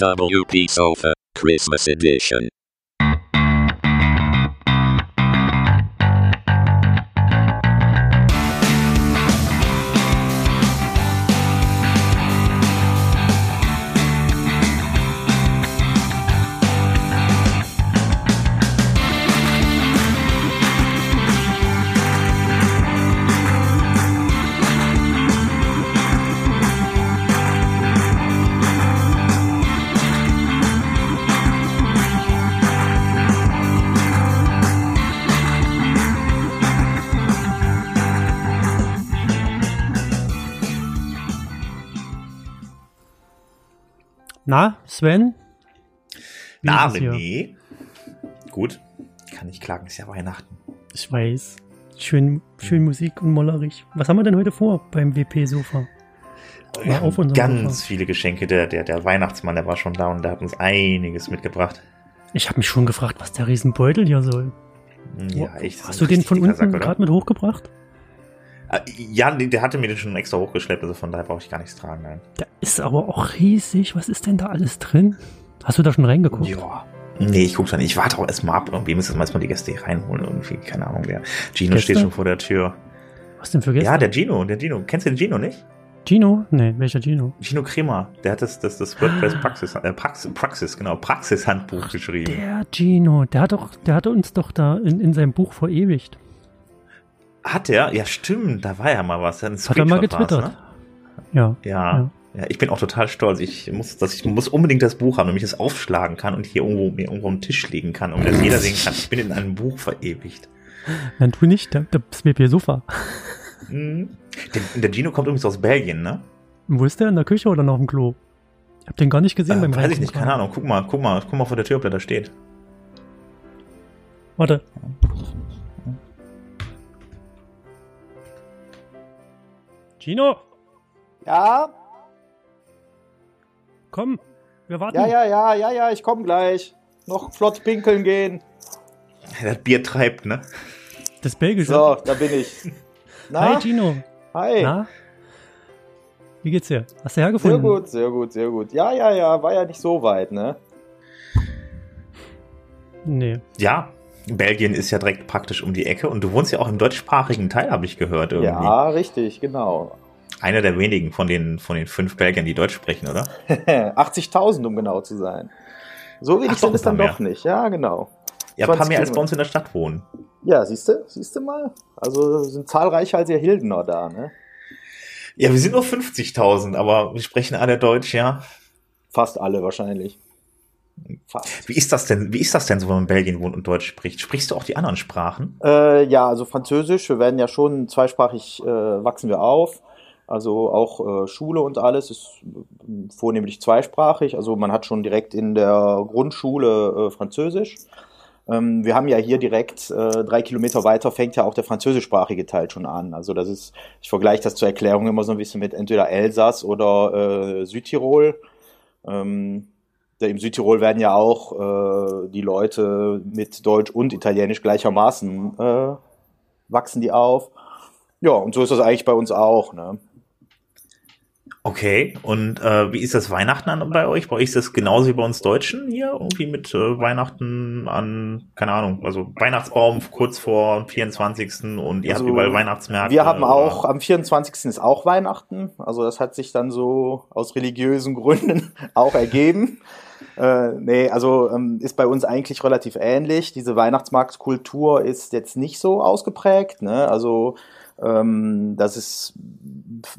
WP Sofa, Christmas Edition. Sven? Wie Na? René. Gut. Kann nicht klagen, ist ja Weihnachten. Ich weiß. Schön, schön Musik und mollerig. Was haben wir denn heute vor beim WP-Sofa? Wir auf ganz Sofa. viele Geschenke. Der, der, der Weihnachtsmann, der war schon da und der hat uns einiges mitgebracht. Ich habe mich schon gefragt, was der Riesenbeutel hier soll. Ja, echt. Hast du den von unten gerade mit hochgebracht? Ah, Ja, der hatte mir den schon extra hochgeschleppt, also von daher brauche ich gar nichts tragen. Nein. Der ist aber auch riesig. Was ist denn da alles drin? Hast du da schon reingeguckt? Ja. Nee, ich guck schon. Ich warte auch erstmal ab. Irgendwie müssen wir erstmal die Gäste hier reinholen. Irgendwie, keine Ahnung wer. Gino Gäste? steht schon vor der Tür. Was denn für Gäste? Ja, der Gino, der Gino. Kennst du den Gino nicht? Gino? Nee, welcher Gino? Gino Kremer. Der hat das, das, das WordPress Praxis, äh, Praxis, Praxis, genau, Praxishandbuch geschrieben. Der Gino. Der hat doch, der hatte uns doch da in, in seinem Buch verewigt. Hat er? Ja, stimmt. Da war ja mal was. Ein Hat er mal getwittert. Ne? Ja. Ja. Ja. ja. ich bin auch total stolz. Ich muss, das, ich muss unbedingt das Buch haben, damit ich es aufschlagen kann und hier irgendwo, mir irgendwo am Tisch legen kann und dass jeder sehen kann, ich bin in einem Buch verewigt. Nein, tu nicht. Das WP-Sofa. Mhm. Der, der Gino kommt übrigens aus Belgien, ne? Wo ist der? In der Küche oder noch dem Klo? Ich hab den gar nicht gesehen Äh, beim weiß ich nicht, keine Ahnung. Guck mal, guck mal, guck mal vor der Tür, ob der da steht. Warte. Gino, Ja, komm. Wir warten. ja, ja, ja, ja, ja, ich komme gleich. Noch flott pinkeln gehen. Das Bier treibt, ne? Das Belgische. So, da bin ich. Na? Hi, Gino. Hi. Na? Wie geht's dir? Hast du Sehr hergefunden? gut, sehr gut, sehr gut. Ja, ja, ja, war ja nicht so weit, ne? Nee. Ja. Belgien ist ja direkt praktisch um die Ecke und du wohnst ja auch im deutschsprachigen Teil, habe ich gehört. Irgendwie. Ja, richtig, genau. Einer der wenigen von den, von den fünf Belgiern, die Deutsch sprechen, oder? 80.000, um genau zu sein. So wenig Ach, sind es dann doch nicht. Ja, genau. Ja, ein paar 20 mehr als bei uns in der Stadt wohnen. Ja, siehst du, siehst du mal. Also sind zahlreicher als ihr Hildener da, ne? Ja, wir sind nur 50.000, aber wir sprechen alle Deutsch, ja. Fast alle wahrscheinlich. Fast. Wie ist das denn, wie ist das denn so, wenn man in Belgien wohnt und Deutsch spricht? Sprichst du auch die anderen Sprachen? Äh, ja, also Französisch, wir werden ja schon zweisprachig, äh, wachsen wir auf. Also auch äh, Schule und alles ist vornehmlich zweisprachig. Also man hat schon direkt in der Grundschule äh, Französisch. Ähm, wir haben ja hier direkt äh, drei Kilometer weiter fängt ja auch der französischsprachige Teil schon an. Also das ist, ich vergleiche das zur Erklärung immer so ein bisschen mit entweder Elsass oder äh, Südtirol. Ähm, Im Südtirol werden ja auch äh, die Leute mit Deutsch und Italienisch gleichermaßen äh, wachsen die auf. Ja, und so ist das eigentlich bei uns auch. Ne? Okay, und äh, wie ist das Weihnachten an, bei euch? Bei euch ist das genauso wie bei uns Deutschen hier? Irgendwie mit äh, Weihnachten an, keine Ahnung, also Weihnachtsbaum kurz vor dem 24. und ihr Also, habt überall Weihnachtsmärkte. Wir haben auch, am 24. ist auch Weihnachten. Also das hat sich dann so aus religiösen Gründen auch ergeben. Äh, nee, also ähm, ist bei uns eigentlich relativ ähnlich. Diese Weihnachtsmarktkultur ist jetzt nicht so ausgeprägt. Ne? Also ähm, das ist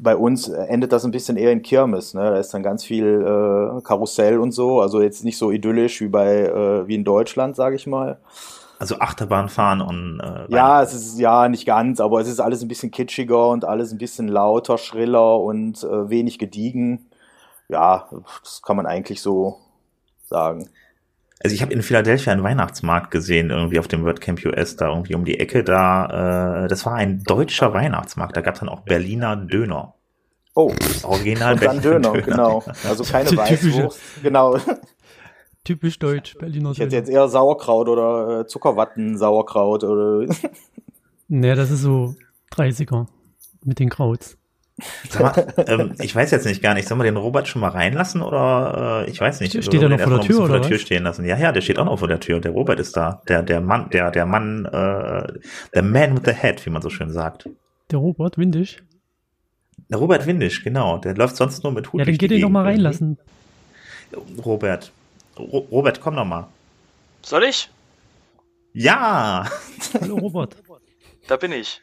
bei uns endet das ein bisschen eher in Kirmes. Ne? Da ist dann ganz viel äh, Karussell und so. Also jetzt nicht so idyllisch wie bei äh, wie in Deutschland, sage ich mal. Also Achterbahn fahren und äh, Ja, es ist ja nicht ganz, aber es ist alles ein bisschen kitschiger und alles ein bisschen lauter, schriller und äh, wenig gediegen. Ja, das kann man eigentlich so sagen. Also ich habe in Philadelphia einen Weihnachtsmarkt gesehen, irgendwie auf dem WordCamp US, da irgendwie um die Ecke. Da, äh, das war ein deutscher Weihnachtsmarkt. Da gab es dann auch Berliner Döner. Oh, Original und dann Berliner Döner, genau. Also keine Weißwurst. Genau. Typisch deutsch, Berliner Ich hätte Döner. jetzt eher Sauerkraut oder äh, Zuckerwatten, Sauerkraut oder. Nee, das ist so 30er mit den Krauts. Sag mal, ähm, ich weiß jetzt nicht gar nicht, sollen wir den Robert schon mal reinlassen oder äh, ich weiß nicht. Steht oder er noch den vor der Tür, noch bisschen vor oder der Tür stehen lassen? Ja, ja, der steht auch noch vor der Tür. Der Robert ist da. Der, der Mann, der, der Mann, äh, der Man with the Head, wie man so schön sagt. Der Robert Windisch. Der Robert Windisch, genau. Der läuft sonst nur mit Hut. Ja, dann geht ihn doch mal reinlassen. Robert. Ro Robert, komm noch mal. Soll ich? Ja! Hallo Robert. Da bin ich.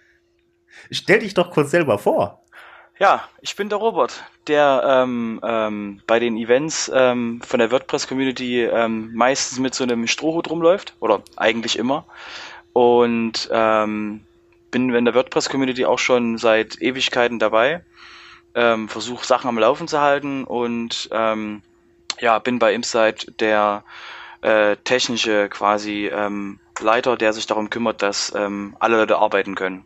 Stell dich doch kurz selber vor. Ja, ich bin der Robert, der ähm, ähm, bei den Events ähm, von der WordPress-Community ähm, meistens mit so einem Strohhut rumläuft, oder eigentlich immer. Und ähm, bin in der WordPress-Community auch schon seit Ewigkeiten dabei. Ähm, Versuche Sachen am Laufen zu halten und ähm, ja, bin bei Imsite der äh, technische quasi ähm, Leiter, der sich darum kümmert, dass ähm, alle Leute arbeiten können.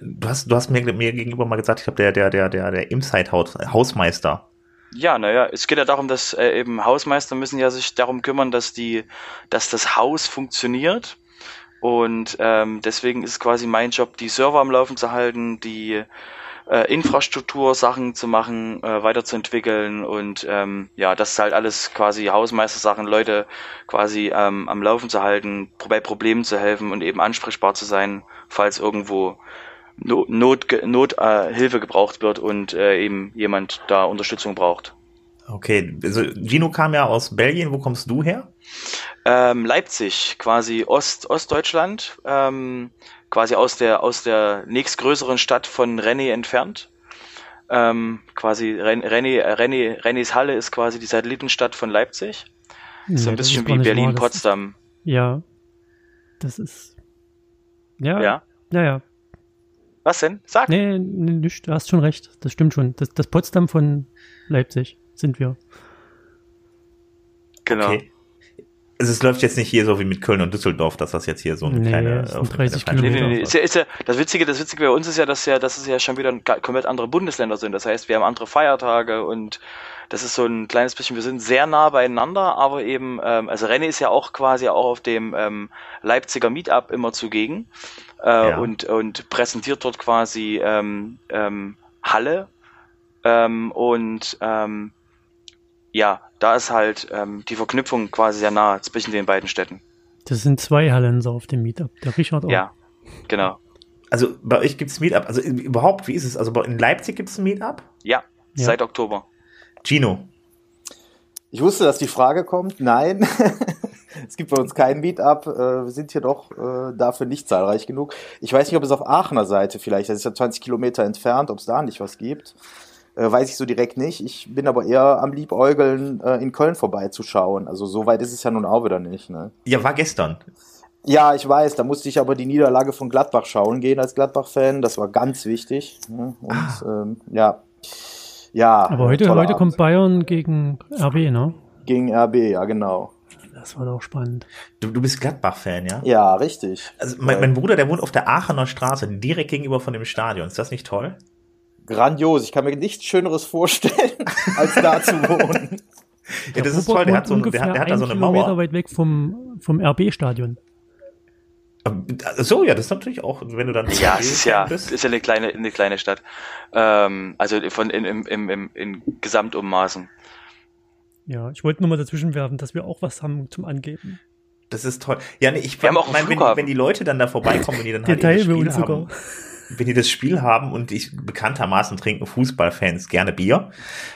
Du hast, du hast mir, mir gegenüber mal gesagt, ich glaube, der, der, der, der, der Inside Hausmeister. Ja, naja, es geht ja darum, dass äh, eben Hausmeister müssen ja sich darum kümmern, dass die, dass das Haus funktioniert. Und ähm, deswegen ist es quasi mein Job, die Server am Laufen zu halten, die äh, Infrastruktur Sachen zu machen, äh, weiterzuentwickeln und ähm, ja, das ist halt alles quasi Hausmeister-Sachen, Leute quasi ähm, am Laufen zu halten, bei Problemen zu helfen und eben ansprechbar zu sein, falls irgendwo Not, Not, Not äh, Hilfe gebraucht wird und äh, eben jemand da Unterstützung braucht. Okay, also Gino kam ja aus Belgien. Wo kommst du her? Ähm, Leipzig, quasi Ost, Ostdeutschland, ähm, quasi aus der, aus der nächstgrößeren Stadt von Rennes entfernt. Ähm, quasi Ren, Rennes, Rennes, Rennes Halle ist quasi die Satellitenstadt von Leipzig. Nee, so ein bisschen wie Berlin-Potsdam. Ja. Das ist. Ja. Ja. Ja, ja. Was denn? Sag. Nee, nee, nicht, du hast schon recht. Das stimmt schon. Das, das Potsdam von Leipzig sind wir. Genau. Okay. Also es läuft jetzt nicht hier so wie mit Köln und Düsseldorf, dass das jetzt hier so eine Nee, kleine, auf eine 30 kleine Nee, Kilometer. nee, nee. Ist ja, ist ja, das Witzige, das Witzige bei uns ist ja, dass ja, dass es ja schon wieder ein komplett andere Bundesländer sind. Das heißt, wir haben andere Feiertage und das ist so ein kleines bisschen, wir sind sehr nah beieinander, aber eben, ähm, also Rennes ist ja auch quasi auch auf dem ähm, Leipziger Meetup immer zugegen äh, Ja. und, und präsentiert dort quasi ähm, ähm, Halle ähm, und ähm, ja, da ist halt ähm, die Verknüpfung quasi sehr nah zwischen den beiden Städten. Das sind zwei Hallenser auf dem Meetup. Der Richard auch. Ja, genau. Also bei euch gibt's Meetup. Also überhaupt, wie ist es? Also in Leipzig gibt's ein Meetup? Ja, Ja. seit Oktober. Gino. Ich wusste, dass die Frage kommt. Nein, es gibt bei uns kein Meetup. Äh, Wir sind hier doch äh, dafür nicht zahlreich genug. Ich weiß nicht, ob es auf Aachener Seite vielleicht, das ist ja 20 Kilometer entfernt, ob es da nicht was gibt. Äh, Weiß ich so direkt nicht. Ich bin aber eher am Liebäugeln, äh, in Köln vorbeizuschauen. Also so weit ist es ja nun auch wieder nicht. Ne? Ja, war gestern. Ja, ich weiß, da musste ich aber die Niederlage von Gladbach schauen gehen als Gladbach-Fan. Das war ganz wichtig. Ne? Und ähm, ja. Ja. Aber heute, heute Abend. kommt Bayern gegen RB, ne? Gegen RB, ja, genau. Das war doch spannend. Du, du bist Gladbach-Fan, ja? Ja, richtig. Also mein, mein Bruder, der wohnt auf der Aachener Straße, direkt gegenüber von dem Stadion. Ist das nicht toll? Grandios. Ich kann mir nichts Schöneres vorstellen, als da zu wohnen. Ja, das ist toll. Der hat, so, der, der hat da einen so eine Kilometer Mauer. weit weg vom, vom RB-Stadion. So, ja, das ist natürlich auch, wenn du dann Ja, es ist ja, bist. ist ja eine kleine, eine kleine Stadt. Ähm, also von in, im, im, im, in Gesamtummaßen. Ja, ich wollte nur mal dazwischen werfen, dass wir auch was haben zum Angeben. Das ist toll. Ja, nee, ich Wir haben auch mein, wenn, wenn die Leute dann da vorbeikommen, wenn die dann halt wir Spiel haben, sogar. wenn die das Spiel haben und ich bekanntermaßen trinken Fußballfans gerne Bier,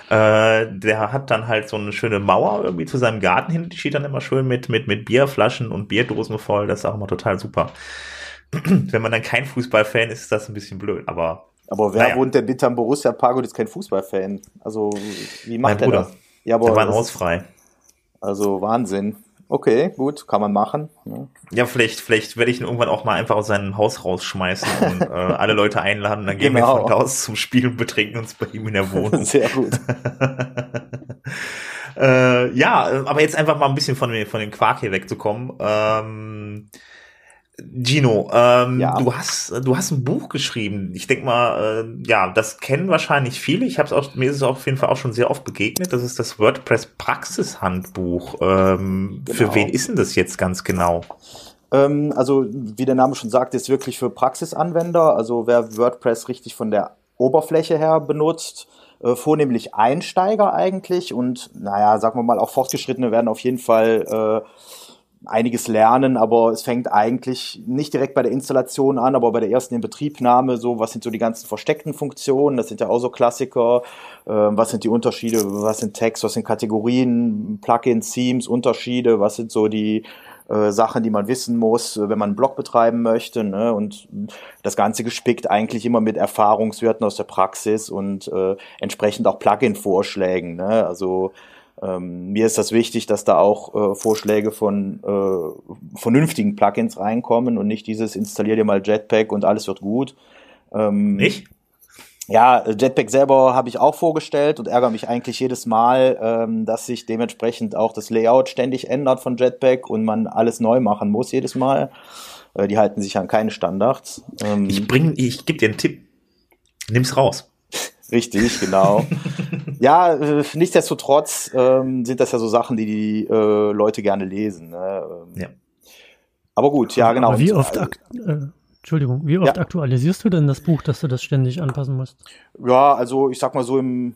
äh, der hat dann halt so eine schöne Mauer irgendwie zu seinem Garten hin, die steht dann immer schön mit, mit, mit Bierflaschen und Bierdosen voll, das ist auch immer total super. Wenn man dann kein Fußballfan ist, ist das ein bisschen blöd, aber Aber wer Naja. wohnt denn bitte am Borussia Park und ist kein Fußballfan? Also, wie macht Mein der Bruder. das? Ja, aber der war das ist- hausfrei. Also Wahnsinn. Okay, gut, kann man machen. ne? Ja. Vielleicht, vielleicht werde ich ihn irgendwann auch mal einfach aus seinem Haus rausschmeißen und äh, alle Leute einladen, dann gehen wir Genau. von da aus zum Spiel und betrinken uns bei ihm in der Wohnung. Sehr gut. äh, ja, aber jetzt einfach mal ein bisschen von, dem- von dem Quark hier wegzukommen. Ähm, Gino, ähm, Ja. du hast du hast ein Buch geschrieben. Ich denk mal, äh, ja, das kennen wahrscheinlich viele. Ich habe auch mir ist es auf jeden Fall auch schon sehr oft begegnet. Das ist das WordPress Praxishandbuch. Ähm, Für Genau. wen ist denn das jetzt ganz genau? Ähm, also, wie der Name schon sagt, ist wirklich für Praxisanwender. Also, wer WordPress richtig von der Oberfläche her benutzt. Äh, vornehmlich Einsteiger eigentlich und naja, sagen wir mal, auch Fortgeschrittene werden auf jeden Fall äh, einiges lernen, aber es fängt eigentlich nicht direkt bei der Installation an, aber bei der ersten Inbetriebnahme, so was sind so die ganzen versteckten Funktionen, das sind ja auch so Klassiker, äh, was sind die Unterschiede, was sind Text, was sind Kategorien, Plugins, Themes, Unterschiede, was sind so die äh, Sachen, die man wissen muss, wenn man einen Blog betreiben möchte. Ne? Und das Ganze gespickt eigentlich immer mit Erfahrungswerten aus der Praxis und äh, entsprechend auch Plugin-Vorschlägen. Ne? Also ähm, mir ist das wichtig, dass da auch äh, Vorschläge von äh, vernünftigen Plugins reinkommen und nicht dieses installier dir mal Jetpack und alles wird gut. Ähm, nicht? Ja, Jetpack selber habe ich auch vorgestellt und ärgere mich eigentlich jedes Mal, ähm, dass sich dementsprechend auch das Layout ständig ändert von Jetpack und man alles neu machen muss jedes Mal. Äh, die halten sich an keine Standards. Ähm, ich bring, ich gebe dir einen Tipp. Nimm's raus. Richtig, genau. ja, äh, nichtsdestotrotz ähm, sind das ja so Sachen, die die äh, Leute gerne lesen. Ne? Ähm, ja. Aber gut, ja, genau. Aber wie oft, äh, Entschuldigung, wie oft ja. aktualisierst du denn das Buch, dass du das ständig anpassen musst? Ja, also ich sag mal so im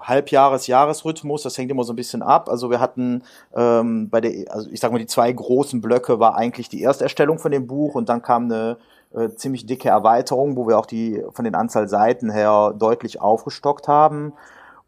Halbjahres-Jahresrhythmus, das hängt immer so ein bisschen ab. Also wir hatten ähm, bei der, also ich sag mal, die zwei großen Blöcke war eigentlich die Ersterstellung von dem Buch und dann kam eine äh, ziemlich dicke Erweiterung, wo wir auch die von den Anzahl Seiten her deutlich aufgestockt haben.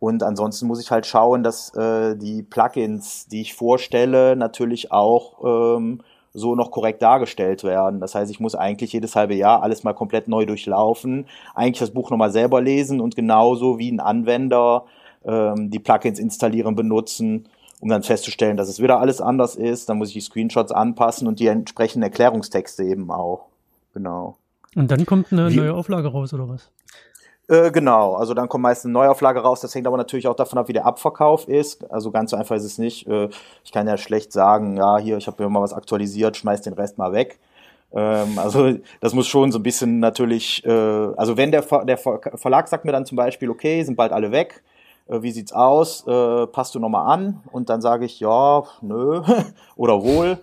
Und ansonsten muss ich halt schauen, dass äh, die Plugins, die ich vorstelle, natürlich auch ähm, so noch korrekt dargestellt werden. Das heißt, ich muss eigentlich jedes halbe Jahr alles mal komplett neu durchlaufen, eigentlich das Buch nochmal selber lesen und genauso wie ein Anwender ähm, die Plugins installieren, benutzen, um dann festzustellen, dass es wieder alles anders ist. Dann muss ich die Screenshots anpassen und die entsprechenden Erklärungstexte eben auch. Genau. Und dann kommt eine Wie, neue Auflage raus, oder was? Äh, genau, also dann kommt meist eine Neuauflage raus. Das hängt aber natürlich auch davon ab, wie der Abverkauf ist. Also ganz so einfach ist es nicht. Äh, ich kann ja schlecht sagen, ja, hier, ich habe mir mal was aktualisiert, schmeiß den Rest mal weg. Ähm, also das muss schon so ein bisschen natürlich, äh, also wenn der, Ver der Ver Verlag sagt mir dann zum Beispiel, okay, sind bald alle weg, wie sieht's aus, passt du nochmal an? Und dann sage ich, ja, nö, oder wohl.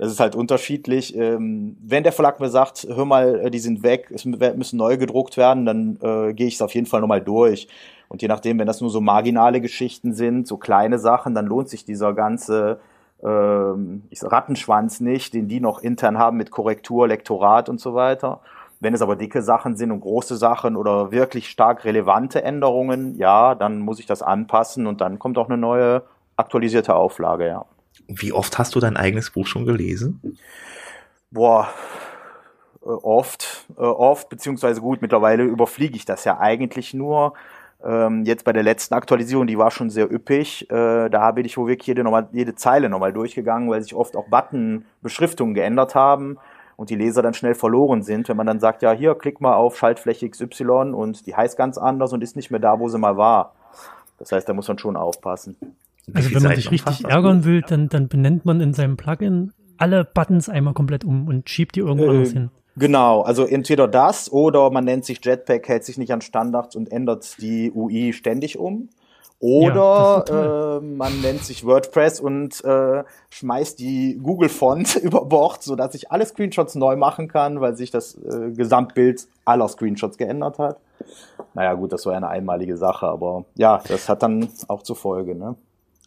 Das ist halt unterschiedlich. Ähm, wenn der Verlag mir sagt, hör mal, äh, die sind weg, es müssen neu gedruckt werden, dann äh, gehe ich es auf jeden Fall nochmal durch. Und je nachdem, wenn das nur so marginale Geschichten sind, so kleine Sachen, dann lohnt sich dieser ganze ähm, sag, Rattenschwanz nicht, den die noch intern haben mit Korrektur, Lektorat und so weiter. Wenn es aber dicke Sachen sind und große Sachen oder wirklich stark relevante Änderungen, ja, dann muss ich das anpassen und dann kommt auch eine neue aktualisierte Auflage, ja. Wie oft hast du dein eigenes Buch schon gelesen? Boah, äh, oft, äh, oft, beziehungsweise gut, mittlerweile überfliege ich das ja eigentlich nur. Ähm, jetzt bei der letzten Aktualisierung, die war schon sehr üppig. Äh, da habe ich wo wirklich jede, nochmal, jede Zeile nochmal durchgegangen, weil sich oft auch Button-Beschriftungen geändert haben und die Leser dann schnell verloren sind, wenn man dann sagt, ja, hier, klick mal auf Schaltfläche XY und die heißt ganz anders und ist nicht mehr da, wo sie mal war. Das heißt, da muss man schon aufpassen. Also wenn man sich richtig ärgern will, dann, dann benennt man in seinem Plugin alle Buttons einmal komplett um und schiebt die irgendwo äh, anders hin. Genau, also entweder das oder man nennt sich Jetpack, hält sich nicht an Standards und ändert die UI ständig um. Oder ja, äh, man nennt sich WordPress und äh, schmeißt die Google-Font über Bord, sodass ich alle Screenshots neu machen kann, weil sich das äh, Gesamtbild aller Screenshots geändert hat. Naja gut, das war eine einmalige Sache, aber ja, das hat dann auch zur Folge. Ne?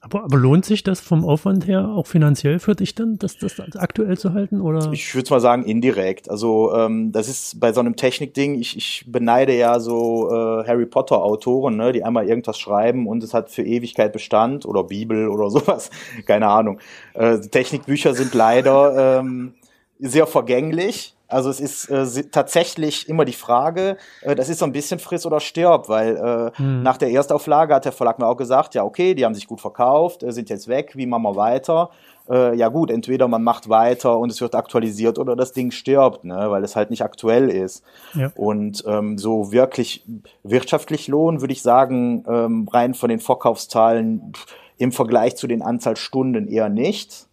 Aber, aber lohnt sich das vom Aufwand her auch finanziell für dich dann, das, das aktuell zu halten? Oder? Ich würde mal sagen, indirekt. Also ähm, das ist bei so einem Technikding, ich, ich beneide ja so äh, Harry Potter-Autoren, ne, die einmal irgendwas schreiben und es hat für Ewigkeit Bestand oder Bibel oder sowas. Keine Ahnung. Äh, Technikbücher sind leider ähm, sehr vergänglich also es ist äh, tatsächlich immer die Frage, äh, das ist so ein bisschen friss oder stirb, weil äh, hm. nach der Erstauflage hat der Verlag mir auch gesagt, ja okay, die haben sich gut verkauft, äh, sind jetzt weg, wie machen wir weiter? Äh, ja gut, entweder man macht weiter und es wird aktualisiert oder das Ding stirbt, ne, weil es halt nicht aktuell ist. Ja. Und ähm, so wirklich wirtschaftlich lohnen, würde ich sagen, ähm, rein von den Verkaufszahlen im Vergleich zu den Anzahl Stunden eher nicht.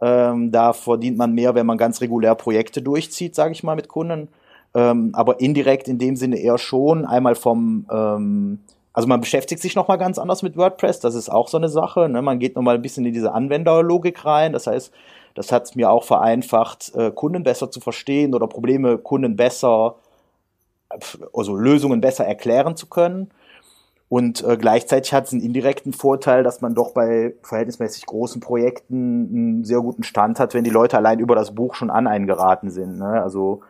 Ähm, da verdient man mehr, wenn man ganz regulär Projekte durchzieht, sage ich mal, mit Kunden. Ähm, aber indirekt in dem Sinne eher schon. Einmal vom, ähm, also man beschäftigt sich nochmal ganz anders mit WordPress. Das ist auch so eine Sache. Ne? Man geht nochmal ein bisschen in diese Anwenderlogik rein. Das heißt, das hat es mir auch vereinfacht, äh, Kunden besser zu verstehen oder Probleme Kunden besser also Lösungen besser erklären zu können. Und äh, gleichzeitig hat es einen indirekten Vorteil, dass man doch bei verhältnismäßig großen Projekten einen sehr guten Stand hat, wenn die Leute allein über das Buch schon an einen geraten sind. Ne? Also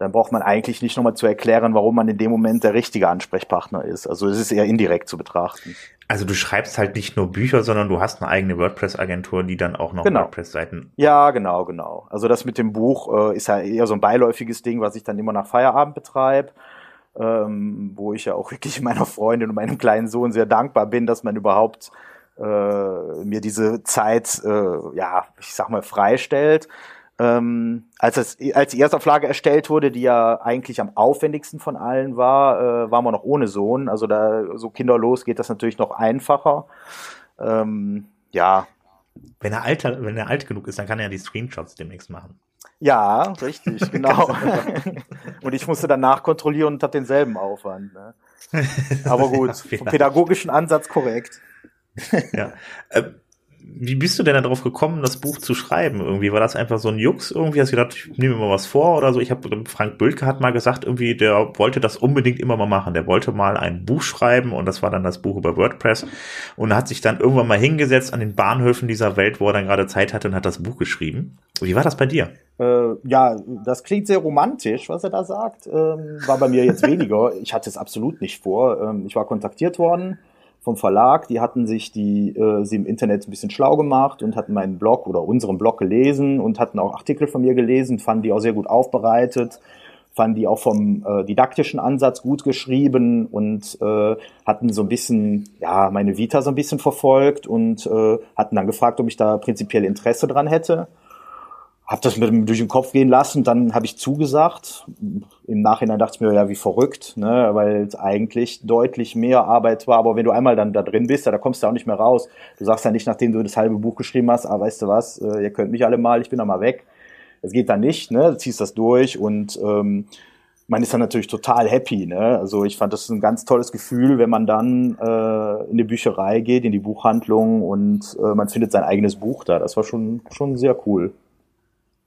dann braucht man eigentlich nicht nochmal zu erklären, warum man in dem Moment der richtige Ansprechpartner ist. Also es ist eher indirekt zu betrachten. Also du schreibst halt nicht nur Bücher, sondern du hast eine eigene WordPress-Agentur, die dann auch noch Genau. WordPress-Seiten. Ja, genau, genau. Also das mit dem Buch äh, ist ja eher so ein beiläufiges Ding, was ich dann immer nach Feierabend betreibe, ähm, wo ich ja auch wirklich meiner Freundin und meinem kleinen Sohn sehr dankbar bin, dass man überhaupt äh, mir diese Zeit, äh, ja, ich sag mal, freistellt. Ähm, als, es, als die Erstauflage erstellt wurde, die ja eigentlich am aufwendigsten von allen war, äh, waren wir noch ohne Sohn. Also da so kinderlos geht das natürlich noch einfacher. Ähm, ja, Wenn er alt, wenn er alt genug ist, dann kann er ja die Screenshots demnächst machen. Ja, richtig, genau. und ich musste danach kontrollieren und hatte denselben Aufwand. Ne? Aber gut, vom pädagogischen Ansatz korrekt. ja. Äh, wie bist du denn darauf gekommen, das Buch zu schreiben? Irgendwie war das einfach so ein Jux? Irgendwie hast du gedacht, ich nehme mir mal was vor oder so? Ich habe Frank Bülke hat mal gesagt, irgendwie der wollte das unbedingt immer mal machen. Der wollte mal ein Buch schreiben und das war dann das Buch über WordPress und hat sich dann irgendwann mal hingesetzt an den Bahnhöfen dieser Welt, wo er dann gerade Zeit hatte und hat das Buch geschrieben. Wie war das bei dir? Äh, ja, das klingt sehr romantisch, was er da sagt. Ähm, war bei mir jetzt weniger. Ich hatte es absolut nicht vor. Ähm, ich war kontaktiert worden vom Verlag, die hatten sich die äh, sie im Internet ein bisschen schlau gemacht und hatten meinen Blog oder unseren Blog gelesen und hatten auch Artikel von mir gelesen, fanden die auch sehr gut aufbereitet, fanden die auch vom äh, didaktischen Ansatz gut geschrieben und äh, hatten so ein bisschen ja meine Vita so ein bisschen verfolgt und äh, hatten dann gefragt, ob ich da prinzipiell Interesse dran hätte habe das mir durch den Kopf gehen lassen, dann habe ich zugesagt. Im Nachhinein dachte ich mir, ja, wie verrückt, ne? weil es eigentlich deutlich mehr Arbeit war. Aber wenn du einmal dann da drin bist, ja, da kommst du auch nicht mehr raus. Du sagst ja nicht, nachdem du das halbe Buch geschrieben hast, ah, weißt du was, äh, ihr könnt mich alle mal, ich bin da mal weg. Es geht dann nicht, ne? Du ziehst das durch und ähm, man ist dann natürlich total happy. Ne? Also ich fand das ein ganz tolles Gefühl, wenn man dann äh, in die Bücherei geht, in die Buchhandlung und äh, man findet sein eigenes Buch da. Das war schon, schon sehr cool.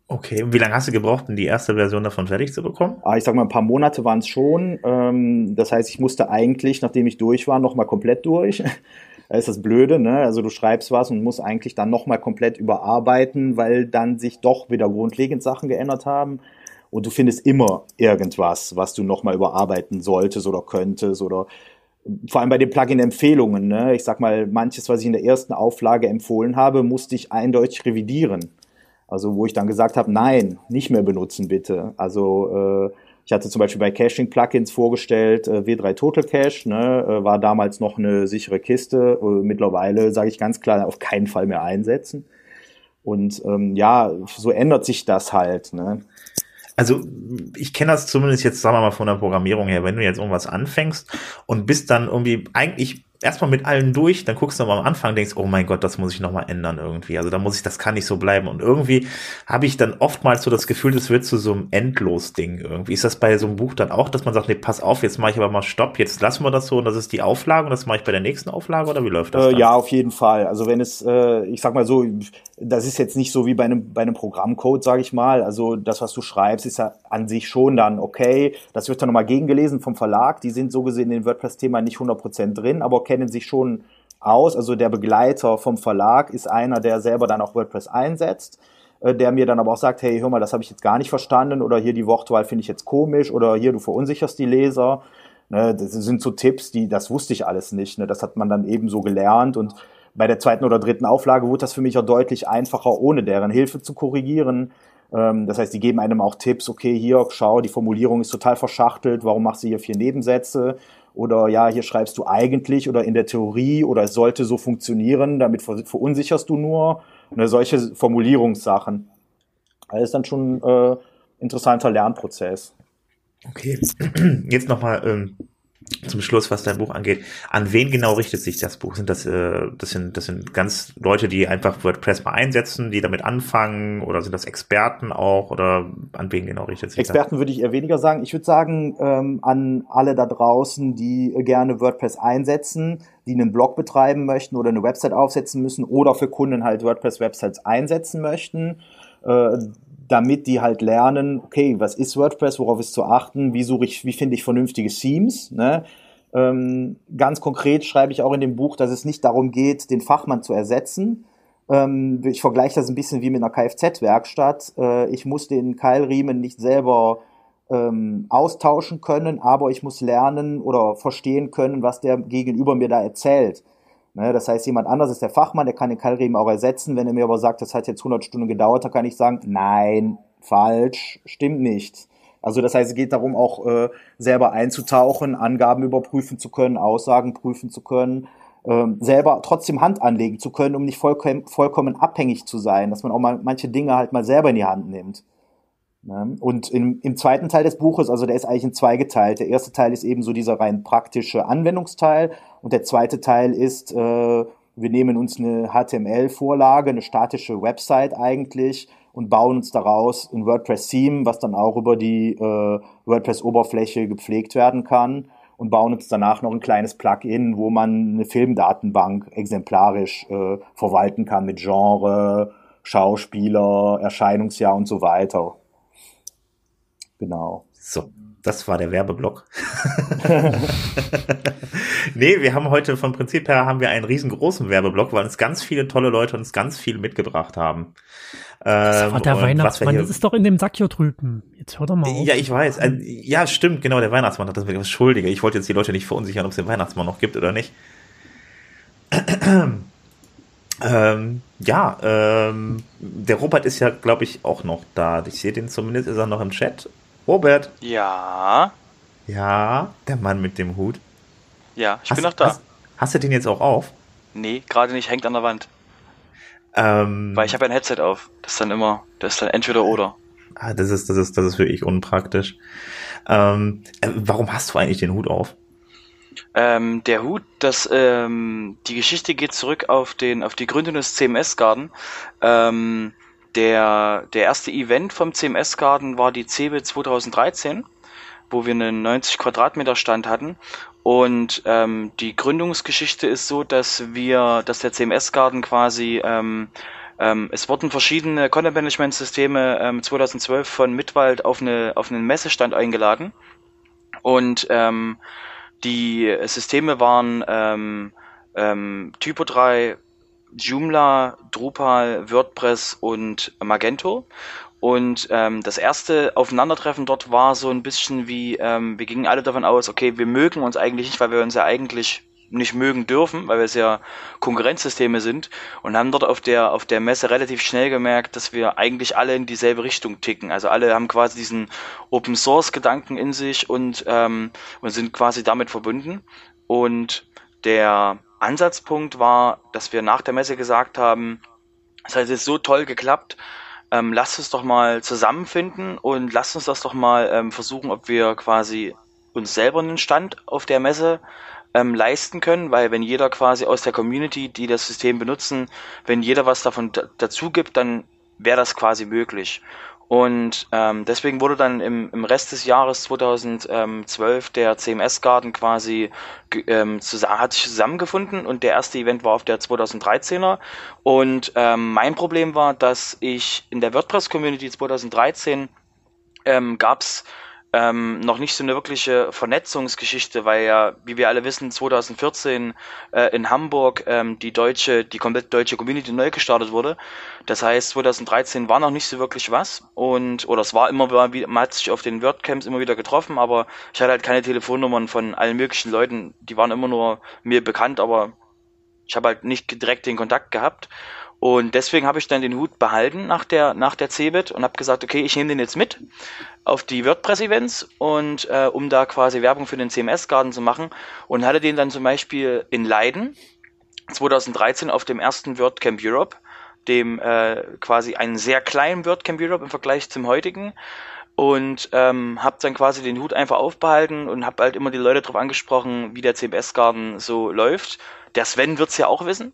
Okay, und wie lange hast du gebraucht, um die erste Version davon fertig zu bekommen? Ah, ich sag mal, ein paar Monate waren es schon. Ähm, das heißt, ich musste eigentlich, nachdem ich durch war, nochmal komplett durch. da ist das Blöde, ne? Also du schreibst was und musst eigentlich dann nochmal komplett überarbeiten, weil dann sich doch wieder grundlegend Sachen geändert haben. Und du findest immer irgendwas, was du nochmal überarbeiten solltest oder könntest oder vor allem bei den Plugin-Empfehlungen. Ne? Ich sag mal, manches, was ich in der ersten Auflage empfohlen habe, musste ich eindeutig revidieren. Also wo ich dann gesagt habe, nein, nicht mehr benutzen bitte. Also äh, ich hatte zum Beispiel bei Caching-Plugins vorgestellt, äh, W3 Total Cache, ne, äh, war damals noch eine sichere Kiste. Äh, mittlerweile sage ich ganz klar, auf keinen Fall mehr einsetzen. Und ähm, ja, so ändert sich das halt. Ne? Also ich kenne das zumindest jetzt, sagen wir mal, von der Programmierung her, wenn du jetzt irgendwas anfängst und bist dann irgendwie eigentlich erstmal mit allen durch, dann guckst du mal am Anfang, denkst, oh mein Gott, das muss ich nochmal ändern irgendwie. Also da muss ich, das kann nicht so bleiben. Und irgendwie habe ich dann oftmals so das Gefühl, das wird zu so einem Endlos-Ding irgendwie. Ist das bei so einem Buch dann auch, dass man sagt, nee, pass auf, jetzt mache ich aber mal Stopp, jetzt lassen wir das so und das ist die Auflage und das mache ich bei der nächsten Auflage oder wie läuft das? Äh, ja, auf jeden Fall. Also wenn es, äh, ich sag mal so, das ist jetzt nicht so wie bei einem, bei einem Programmcode, sage ich mal. Also das, was du schreibst, ist ja an sich schon dann okay. Das wird dann nochmal gegengelesen vom Verlag. Die sind so gesehen in dem WordPress-Thema nicht 100% drin, aber kennen sich schon aus. Also der Begleiter vom Verlag ist einer, der selber dann auch WordPress einsetzt, äh, der mir dann aber auch sagt, hey, hör mal, das habe ich jetzt gar nicht verstanden oder hier die Wortwahl finde ich jetzt komisch oder hier, du verunsicherst die Leser. Ne, das sind so Tipps, die, das wusste ich alles nicht. Ne, das hat man dann eben so gelernt und bei der zweiten oder dritten Auflage wurde das für mich auch deutlich einfacher, ohne deren Hilfe zu korrigieren. Ähm, das heißt, die geben einem auch Tipps, okay, hier, schau, die Formulierung ist total verschachtelt, warum machst du hier vier Nebensätze? Oder ja, hier schreibst du eigentlich oder in der Theorie oder es sollte so funktionieren, damit verunsicherst du nur. Ne, solche Formulierungssachen. Das ist dann schon äh, interessanter Lernprozess. Okay, jetzt nochmal ähm, zum Schluss, was dein Buch angeht. An wen genau richtet sich das Buch? Sind das, äh, das sind, das sind ganz Leute, die einfach WordPress mal einsetzen, die damit anfangen, oder sind das Experten auch, oder an wen genau richtet sich Experten das? würde ich eher weniger sagen. Ich würde sagen, ähm, an alle da draußen, die gerne WordPress einsetzen, die einen Blog betreiben möchten oder eine Website aufsetzen müssen oder für Kunden halt WordPress-Websites einsetzen möchten. Äh, damit die halt lernen, okay, was ist WordPress, worauf ist zu achten, wie suche ich, wie finde ich vernünftige Themes, ne? Ähm, ganz konkret schreibe ich auch in dem Buch, dass es nicht darum geht, den Fachmann zu ersetzen. Ähm, ich vergleiche das ein bisschen wie mit einer Kfz-Werkstatt. Äh, ich muss den Keilriemen nicht selber ähm, austauschen können, aber ich muss lernen oder verstehen können, was der Gegenüber mir da erzählt. Ne, das heißt, jemand anderes ist der Fachmann, der kann den Keilriemen auch ersetzen. Wenn er mir aber sagt, das hat jetzt 100 Stunden gedauert, dann kann ich sagen, nein, falsch, stimmt nicht. Also das heißt, es geht darum, auch äh, selber einzutauchen, Angaben überprüfen zu können, Aussagen prüfen zu können, äh, selber trotzdem Hand anlegen zu können, um nicht vollkommen, vollkommen abhängig zu sein, dass man auch mal manche Dinge halt mal selber in die Hand nimmt. Ne? Und im, im zweiten Teil des Buches, also der ist eigentlich in zwei geteilt. Der erste Teil ist eben so dieser rein praktische Anwendungsteil und der zweite Teil ist, äh, wir nehmen uns eine HTML-Vorlage, eine statische Website eigentlich und bauen uns daraus ein WordPress-Theme, was dann auch über die äh, WordPress-Oberfläche gepflegt werden kann und bauen uns danach noch ein kleines Plugin, wo man eine Filmdatenbank exemplarisch äh, verwalten kann mit Genre, Schauspieler, Erscheinungsjahr und so weiter. Genau. So, das war der Werbeblock. nee, wir haben heute vom Prinzip her haben wir einen riesengroßen Werbeblock, weil uns ganz viele tolle Leute uns ganz viel mitgebracht haben. Das war der Weihnachtsmann, das ist doch in dem Sack hier drüben. Jetzt hör doch mal auf. Ja, ich weiß. Äh, ja, stimmt, genau, der Weihnachtsmann hat das wirklich schuldige. Ich wollte jetzt die Leute nicht verunsichern, ob es den Weihnachtsmann noch gibt oder nicht. ähm, ja, ähm, der Robert ist ja, glaube ich, auch noch da. Ich sehe den zumindest, ist er noch im Chat. Robert. Ja. Ja, der Mann mit dem Hut. Ja, ich hast, bin noch da. Hast, hast, du den jetzt auch auf? Nee, gerade nicht, hängt an der Wand. Ähm, Weil ich habe ein Headset auf. Das ist dann immer, das ist dann entweder oder. Ah, das ist, das ist, das ist wirklich unpraktisch. Ähm, äh, warum hast du eigentlich den Hut auf? Ähm, der Hut, das, ähm, die Geschichte geht zurück auf den, auf die Gründung des CMS Garden. Ähm, der, der erste Event vom CMS Garden war die CeBIT 2013, wo wir einen 90 Quadratmeter Stand hatten. Und ähm, die Gründungsgeschichte ist so, dass wir, dass der CMS Garden quasi ähm, ähm, es wurden verschiedene Content Management Systeme ähm, 2012 von Mitwald auf eine auf einen Messestand eingeladen und ähm, die Systeme waren ähm, ähm, Typo 3, Joomla, Drupal, WordPress und Magento. Und ähm, das erste Aufeinandertreffen dort war so ein bisschen wie, ähm, wir gingen alle davon aus, okay, wir mögen uns eigentlich nicht, weil wir uns ja eigentlich nicht mögen dürfen, weil wir ja Konkurrenzsysteme sind und haben dort auf der auf der Messe relativ schnell gemerkt, dass wir eigentlich alle in dieselbe Richtung ticken. Also alle haben quasi diesen Open Source Gedanken in sich und ähm, und sind quasi damit verbunden. Und der Ansatzpunkt war, dass wir nach der Messe gesagt haben, es hat jetzt so toll geklappt, ähm, lasst uns doch mal zusammenfinden und lasst uns das doch mal ähm, versuchen, ob wir quasi uns selber einen Stand auf der Messe ähm, leisten können, weil wenn jeder quasi aus der Community, die das System benutzen, wenn jeder was davon dazu gibt, dann wäre das quasi möglich. Und ähm, deswegen wurde dann im, im Rest des Jahres 2012 der CMS Garden quasi ähm, zusammen, hat sich zusammengefunden und der erste Event war auf der 2013er. Und ähm, mein Problem war, dass ich in der WordPress Community 2013 ähm, gab es ähm, noch nicht so eine wirkliche Vernetzungsgeschichte, weil ja, wie wir alle wissen, 2014 äh, in Hamburg ähm, die deutsche, die komplett deutsche Community neu gestartet wurde. Das heißt, 2013 war noch nicht so wirklich was und oder es war immer man hat sich auf den WordCamps immer wieder getroffen, aber ich hatte halt keine Telefonnummern von allen möglichen Leuten, die waren immer nur mir bekannt, aber ich habe halt nicht direkt den Kontakt gehabt. Und deswegen habe ich dann den Hut behalten nach der, nach der CeBIT und habe gesagt, okay, ich nehme den jetzt mit auf die WordPress-Events und äh, um da quasi Werbung für den CMS-Garden zu machen und hatte den dann zum Beispiel in Leiden 2013 auf dem ersten WordCamp Europe, dem äh, quasi einen sehr kleinen WordCamp Europe im Vergleich zum heutigen und ähm, habe dann quasi den Hut einfach aufbehalten und habe halt immer die Leute darauf angesprochen, wie der CMS-Garden so läuft. Der Sven wird's ja auch wissen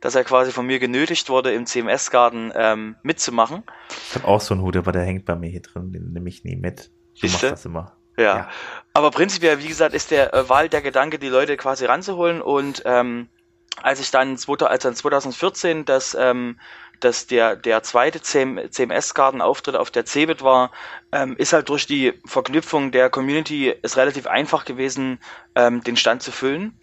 dass er quasi von mir genötigt wurde, im CMS-Garten ähm, mitzumachen. Ich habe auch so einen Hut, aber der hängt bei mir hier drin, den nehme ich nie mit. Du machst das immer. Ja. ja. Aber prinzipiell, wie gesagt, ist der äh, Wahl der Gedanke, die Leute quasi ranzuholen und ähm, als ich dann, als dann 2014 das, ähm, dass der, der zweite CM, CMS-Garden-Auftritt auf der CeBIT war, ähm, ist halt durch die Verknüpfung der Community ist relativ einfach gewesen, ähm, den Stand zu füllen.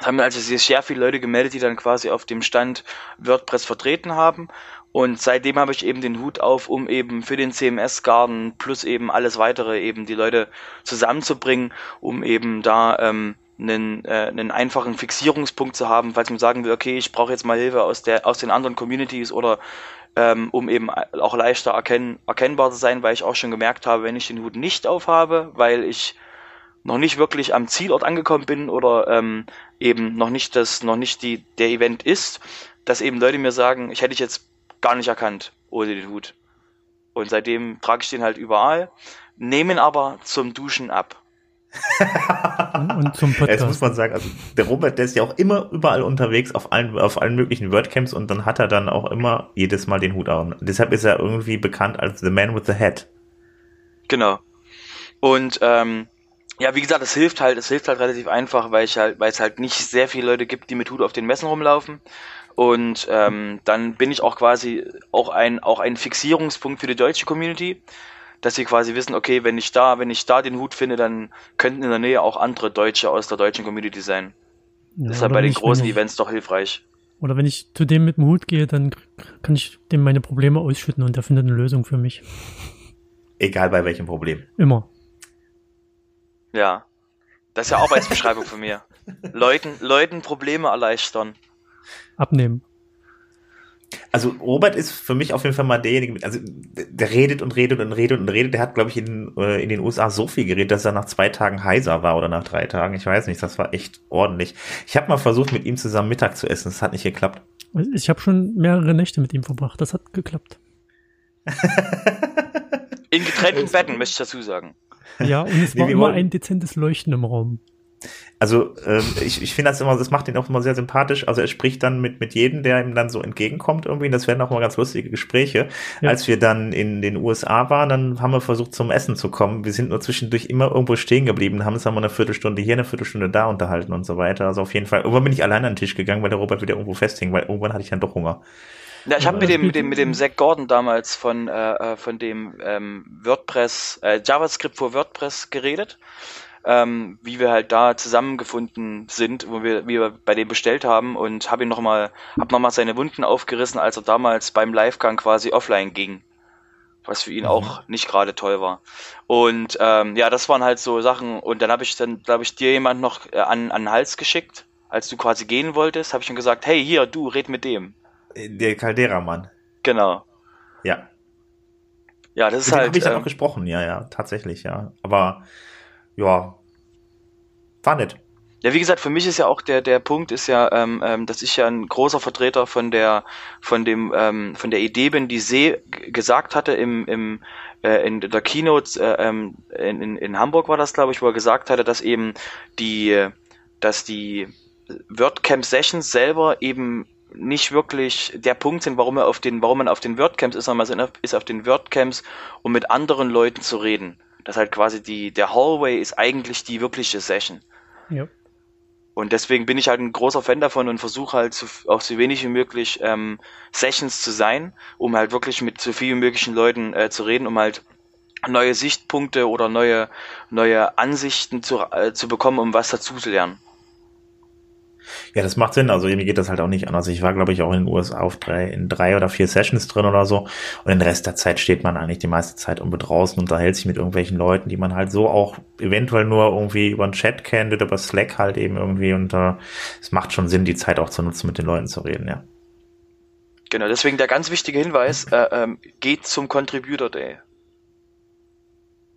Es haben also sehr viele Leute gemeldet, die dann quasi auf dem Stand WordPress vertreten haben. Und seitdem habe ich eben den Hut auf, um eben für den CMS-Garden plus eben alles weitere eben die Leute zusammenzubringen, um eben da ähm, einen, äh, einen einfachen Fixierungspunkt zu haben, falls man sagen will, okay, ich brauche jetzt mal Hilfe aus der aus den anderen Communities oder ähm, um eben auch leichter erkennen, erkennbar zu sein, weil ich auch schon gemerkt habe, wenn ich den Hut nicht aufhabe, weil ich noch nicht wirklich am Zielort angekommen bin oder ähm, eben noch nicht das noch nicht die der Event ist, dass eben Leute mir sagen, ich hätte ich jetzt gar nicht erkannt ohne den Hut. Und seitdem trage ich den halt überall, nehme ihn aber zum Duschen ab. und, und, zum Podcast. Das muss man sagen, also der Robert, der ist ja auch immer überall unterwegs auf allen, auf allen möglichen WordCamps und dann hat er dann auch immer jedes Mal den Hut an. Deshalb ist er irgendwie bekannt als The Man with the Hat. Genau. Und ähm, ja, wie gesagt, es hilft halt, es hilft halt relativ einfach, weil ich halt, weil es halt nicht sehr viele Leute gibt, die mit Hut auf den Messen rumlaufen. Und ähm, dann bin ich auch quasi auch ein, auch ein Fixierungspunkt für die deutsche Community dass sie quasi wissen, okay, wenn ich da, wenn ich da den Hut finde, dann könnten in der Nähe auch andere Deutsche aus der deutschen Community sein. Ja, das ist halt bei den großen ich, Events doch hilfreich. Oder wenn ich zu dem mit dem Hut gehe, dann kann ich dem meine Probleme ausschütten und der findet eine Lösung für mich. Egal bei welchem Problem. Immer. Ja. Das ist ja Arbeitsbeschreibung von mir. Leuten, Leuten Probleme erleichtern. Abnehmen. Also Robert ist für mich auf jeden Fall mal derjenige, also der redet und redet und redet und redet. Der hat, glaube ich, in, äh, in den USA so viel geredet, dass er nach zwei Tagen heiser war oder nach drei Tagen. Ich weiß nicht, das war echt ordentlich. Ich habe mal versucht, mit ihm zusammen Mittag zu essen. Das hat nicht geklappt. Ich habe schon mehrere Nächte mit ihm verbracht. Das hat geklappt. in getrennten Betten, möchte ich dazu sagen. Ja, und es war nee, immer ein dezentes Leuchten im Raum. Also ähm, ich, ich finde das immer, das macht ihn auch immer sehr sympathisch. Also er spricht dann mit mit jedem, der ihm dann so entgegenkommt irgendwie. Das werden auch mal ganz lustige Gespräche. Ja. Als wir dann in den USA waren, dann haben wir versucht zum Essen zu kommen. Wir sind nur zwischendurch immer irgendwo stehen geblieben, haben uns dann mal eine Viertelstunde hier, eine Viertelstunde da unterhalten und so weiter. Also auf jeden Fall. Irgendwann bin ich allein an den Tisch gegangen, weil der Robert wieder irgendwo festhing, weil irgendwann hatte ich dann doch Hunger. Ja, ich habe mit dem, mit dem mit dem Zach Gordon damals von äh, äh von dem ähm, WordPress äh, JavaScript für WordPress geredet ähm, wie wir halt da zusammengefunden sind, wo wir, wie wir bei dem bestellt haben und habe ihn nochmal, hab nochmal seine Wunden aufgerissen, als er damals beim Livegang quasi offline ging. Was für ihn mhm. auch nicht gerade toll war. Und ähm, ja, das waren halt so Sachen. Und dann habe ich dann, glaube ich, dir jemand noch äh, an, an den Hals geschickt, als du quasi gehen wolltest, habe ich ihm gesagt, hey, hier, du, red mit dem. Der Caldera-Mann. Genau. Ja. Ja, das ist halt. habe ich dann ähm, auch gesprochen, ja, ja, tatsächlich, ja. Aber ja, war nett. Ja, wie gesagt, für mich ist ja auch der der Punkt ist ja, ähm, ähm, dass ich ja ein großer Vertreter von der von dem ähm, von der Idee bin, die See gesagt hatte im im äh, in der Keynote äh, ähm, in, in, in Hamburg war das, glaube ich, wo er gesagt hatte, dass eben die dass die WordCamp Sessions selber eben nicht wirklich der Punkt sind, warum er auf den warum man auf den WordCamps ist, sondern man ist auf den WordCamps, um mit anderen Leuten zu reden dass halt quasi die, der Hallway ist eigentlich die wirkliche Session. Ja. Und deswegen bin ich halt ein großer Fan davon und versuche halt so, auch so wenig wie möglich ähm, Sessions zu sein, um halt wirklich mit so vielen möglichen Leuten äh, zu reden, um halt neue Sichtpunkte oder neue, neue Ansichten zu, äh, zu bekommen, um was dazu zu lernen. Ja, das macht Sinn. Also mir geht das halt auch nicht anders. Ich war, glaube ich, auch in den USA auf drei, in drei oder vier Sessions drin oder so. Und den Rest der Zeit steht man eigentlich die meiste Zeit irgendwo draußen und unterhält sich mit irgendwelchen Leuten, die man halt so auch eventuell nur irgendwie über einen Chat kennt oder über Slack halt eben irgendwie. Und äh, es macht schon Sinn, die Zeit auch zu nutzen, mit den Leuten zu reden, ja. Genau, deswegen der ganz wichtige Hinweis, äh, ähm, geht zum Contributor Day.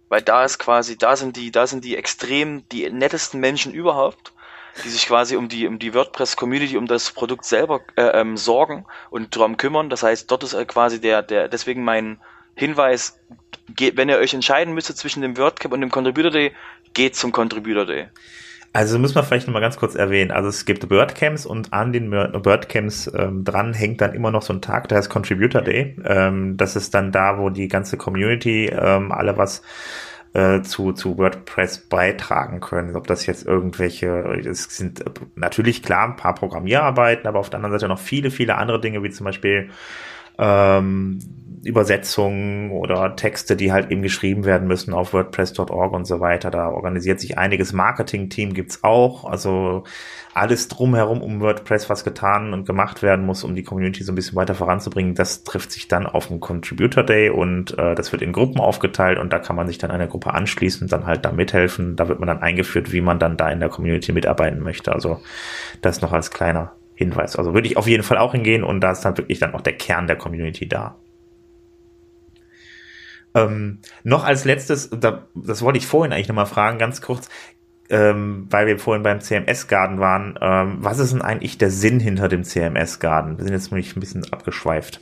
Weil da ist quasi, da sind die, da sind die extrem, die nettesten Menschen überhaupt die sich quasi um die, um die WordPress-Community, um das Produkt selber äh, ähm, sorgen und darum kümmern. Das heißt, dort ist äh, quasi der, der, deswegen mein Hinweis, geht, wenn ihr euch entscheiden müsstet zwischen dem WordCamp und dem Contributor Day, geht zum Contributor Day. Also muss man vielleicht nochmal ganz kurz erwähnen. Also es gibt WordCamps und an den WordCamps ähm, dran hängt dann immer noch so ein Tag, der heißt Contributor Day. Ähm, das ist dann da, wo die ganze Community ähm, alle was äh, zu, zu WordPress beitragen können. Ob das jetzt irgendwelche, es sind natürlich klar ein paar Programmierarbeiten, aber auf der anderen Seite noch viele, viele andere Dinge, wie zum Beispiel ähm, Übersetzungen oder Texte, die halt eben geschrieben werden müssen auf WordPress.org und so weiter. Da organisiert sich einiges. Marketing-Team gibt's auch. Also alles drumherum um WordPress, was getan und gemacht werden muss, um die Community so ein bisschen weiter voranzubringen. Das trifft sich dann auf dem Contributor Day und äh, das wird in Gruppen aufgeteilt und da kann man sich dann einer Gruppe anschließen dann halt da mithelfen. Da wird man dann eingeführt, wie man dann da in der Community mitarbeiten möchte. Also das noch als kleiner Hinweis. Also würde ich auf jeden Fall auch hingehen und da ist dann wirklich dann auch der Kern der Community da. Ähm, noch als letztes, da, das wollte ich vorhin eigentlich nochmal fragen, ganz kurz, ähm, weil wir vorhin beim CMS-Garden waren, ähm, was ist denn eigentlich der Sinn hinter dem CMS-Garden? Wir sind jetzt nämlich ein bisschen abgeschweift.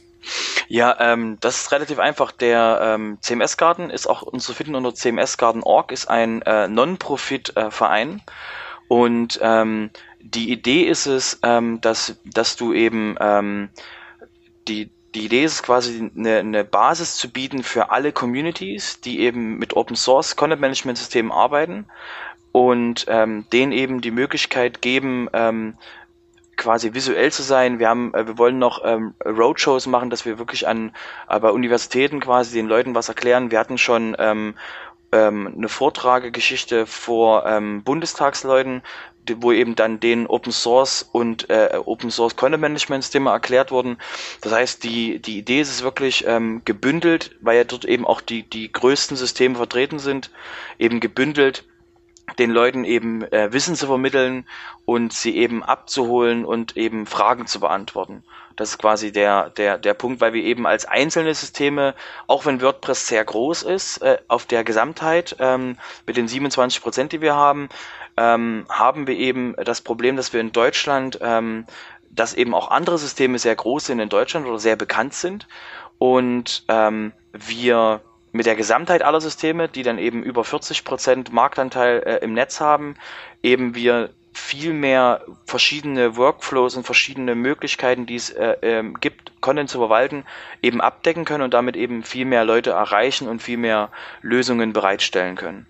Ja, ähm, das ist relativ einfach. Der ähm, CMS-Garden ist auch zu finden unter cmsgarden.org, ist ein äh, Non-Profit-Verein. Äh, und ähm, die Idee ist es, ähm, dass, dass du eben ähm, die, die Idee ist quasi eine, eine Basis zu bieten für alle Communities, die eben mit Open Source Content Management Systemen arbeiten und ähm, denen eben die Möglichkeit geben, ähm, quasi visuell zu sein. Wir haben, äh, wir wollen noch ähm, Roadshows machen, dass wir wirklich an äh, bei Universitäten quasi den Leuten was erklären. Wir hatten schon ähm, ähm, eine Vortragegeschichte vor ähm, Bundestagsleuten, wo eben dann den Open Source und äh, Open Source Content Management Systeme erklärt wurden. Das heißt, die, die Idee ist es wirklich ähm, gebündelt, weil ja dort eben auch die, die größten Systeme vertreten sind, eben gebündelt den Leuten eben äh, Wissen zu vermitteln und sie eben abzuholen und eben Fragen zu beantworten. Das ist quasi der, der, der Punkt, weil wir eben als einzelne Systeme, auch wenn WordPress sehr groß ist, äh, auf der Gesamtheit ähm, mit den 27 Prozent, die wir haben, ähm, haben wir eben das Problem, dass wir in Deutschland, ähm, dass eben auch andere Systeme sehr groß sind in Deutschland oder sehr bekannt sind und ähm, wir mit der Gesamtheit aller Systeme, die dann eben über 40 Prozent Marktanteil äh, im Netz haben, eben wir viel mehr verschiedene Workflows und verschiedene Möglichkeiten, die es äh, ähm, gibt, Content zu verwalten, eben abdecken können und damit eben viel mehr Leute erreichen und viel mehr Lösungen bereitstellen können.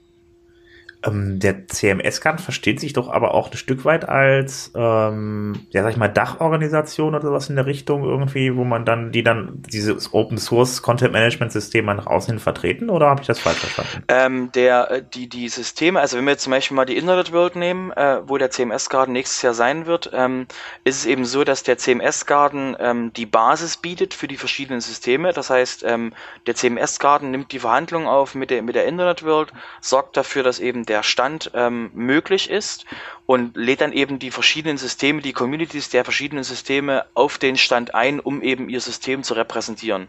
Ähm, der CMS-Garten versteht sich doch aber auch ein Stück weit als, ähm, ja, sag ich mal, Dachorganisation oder sowas in der Richtung irgendwie, wo man dann, die dann dieses Open Source Content Management System nach außen hin vertreten oder habe ich das falsch verstanden? Ähm, der, äh, die, die Systeme, also wenn wir zum Beispiel mal die Internet World nehmen, äh, wo der CMS-Garten nächstes Jahr sein wird, ähm, ist es eben so, dass der CMS-Garten ähm, die Basis bietet für die verschiedenen Systeme. Das heißt, ähm, der CMS-Garten nimmt die Verhandlungen auf mit der, mit der Internet World, sorgt dafür, dass eben der Stand ähm, möglich ist und lädt dann eben die verschiedenen Systeme, die Communities der verschiedenen Systeme auf den Stand ein, um eben ihr System zu repräsentieren.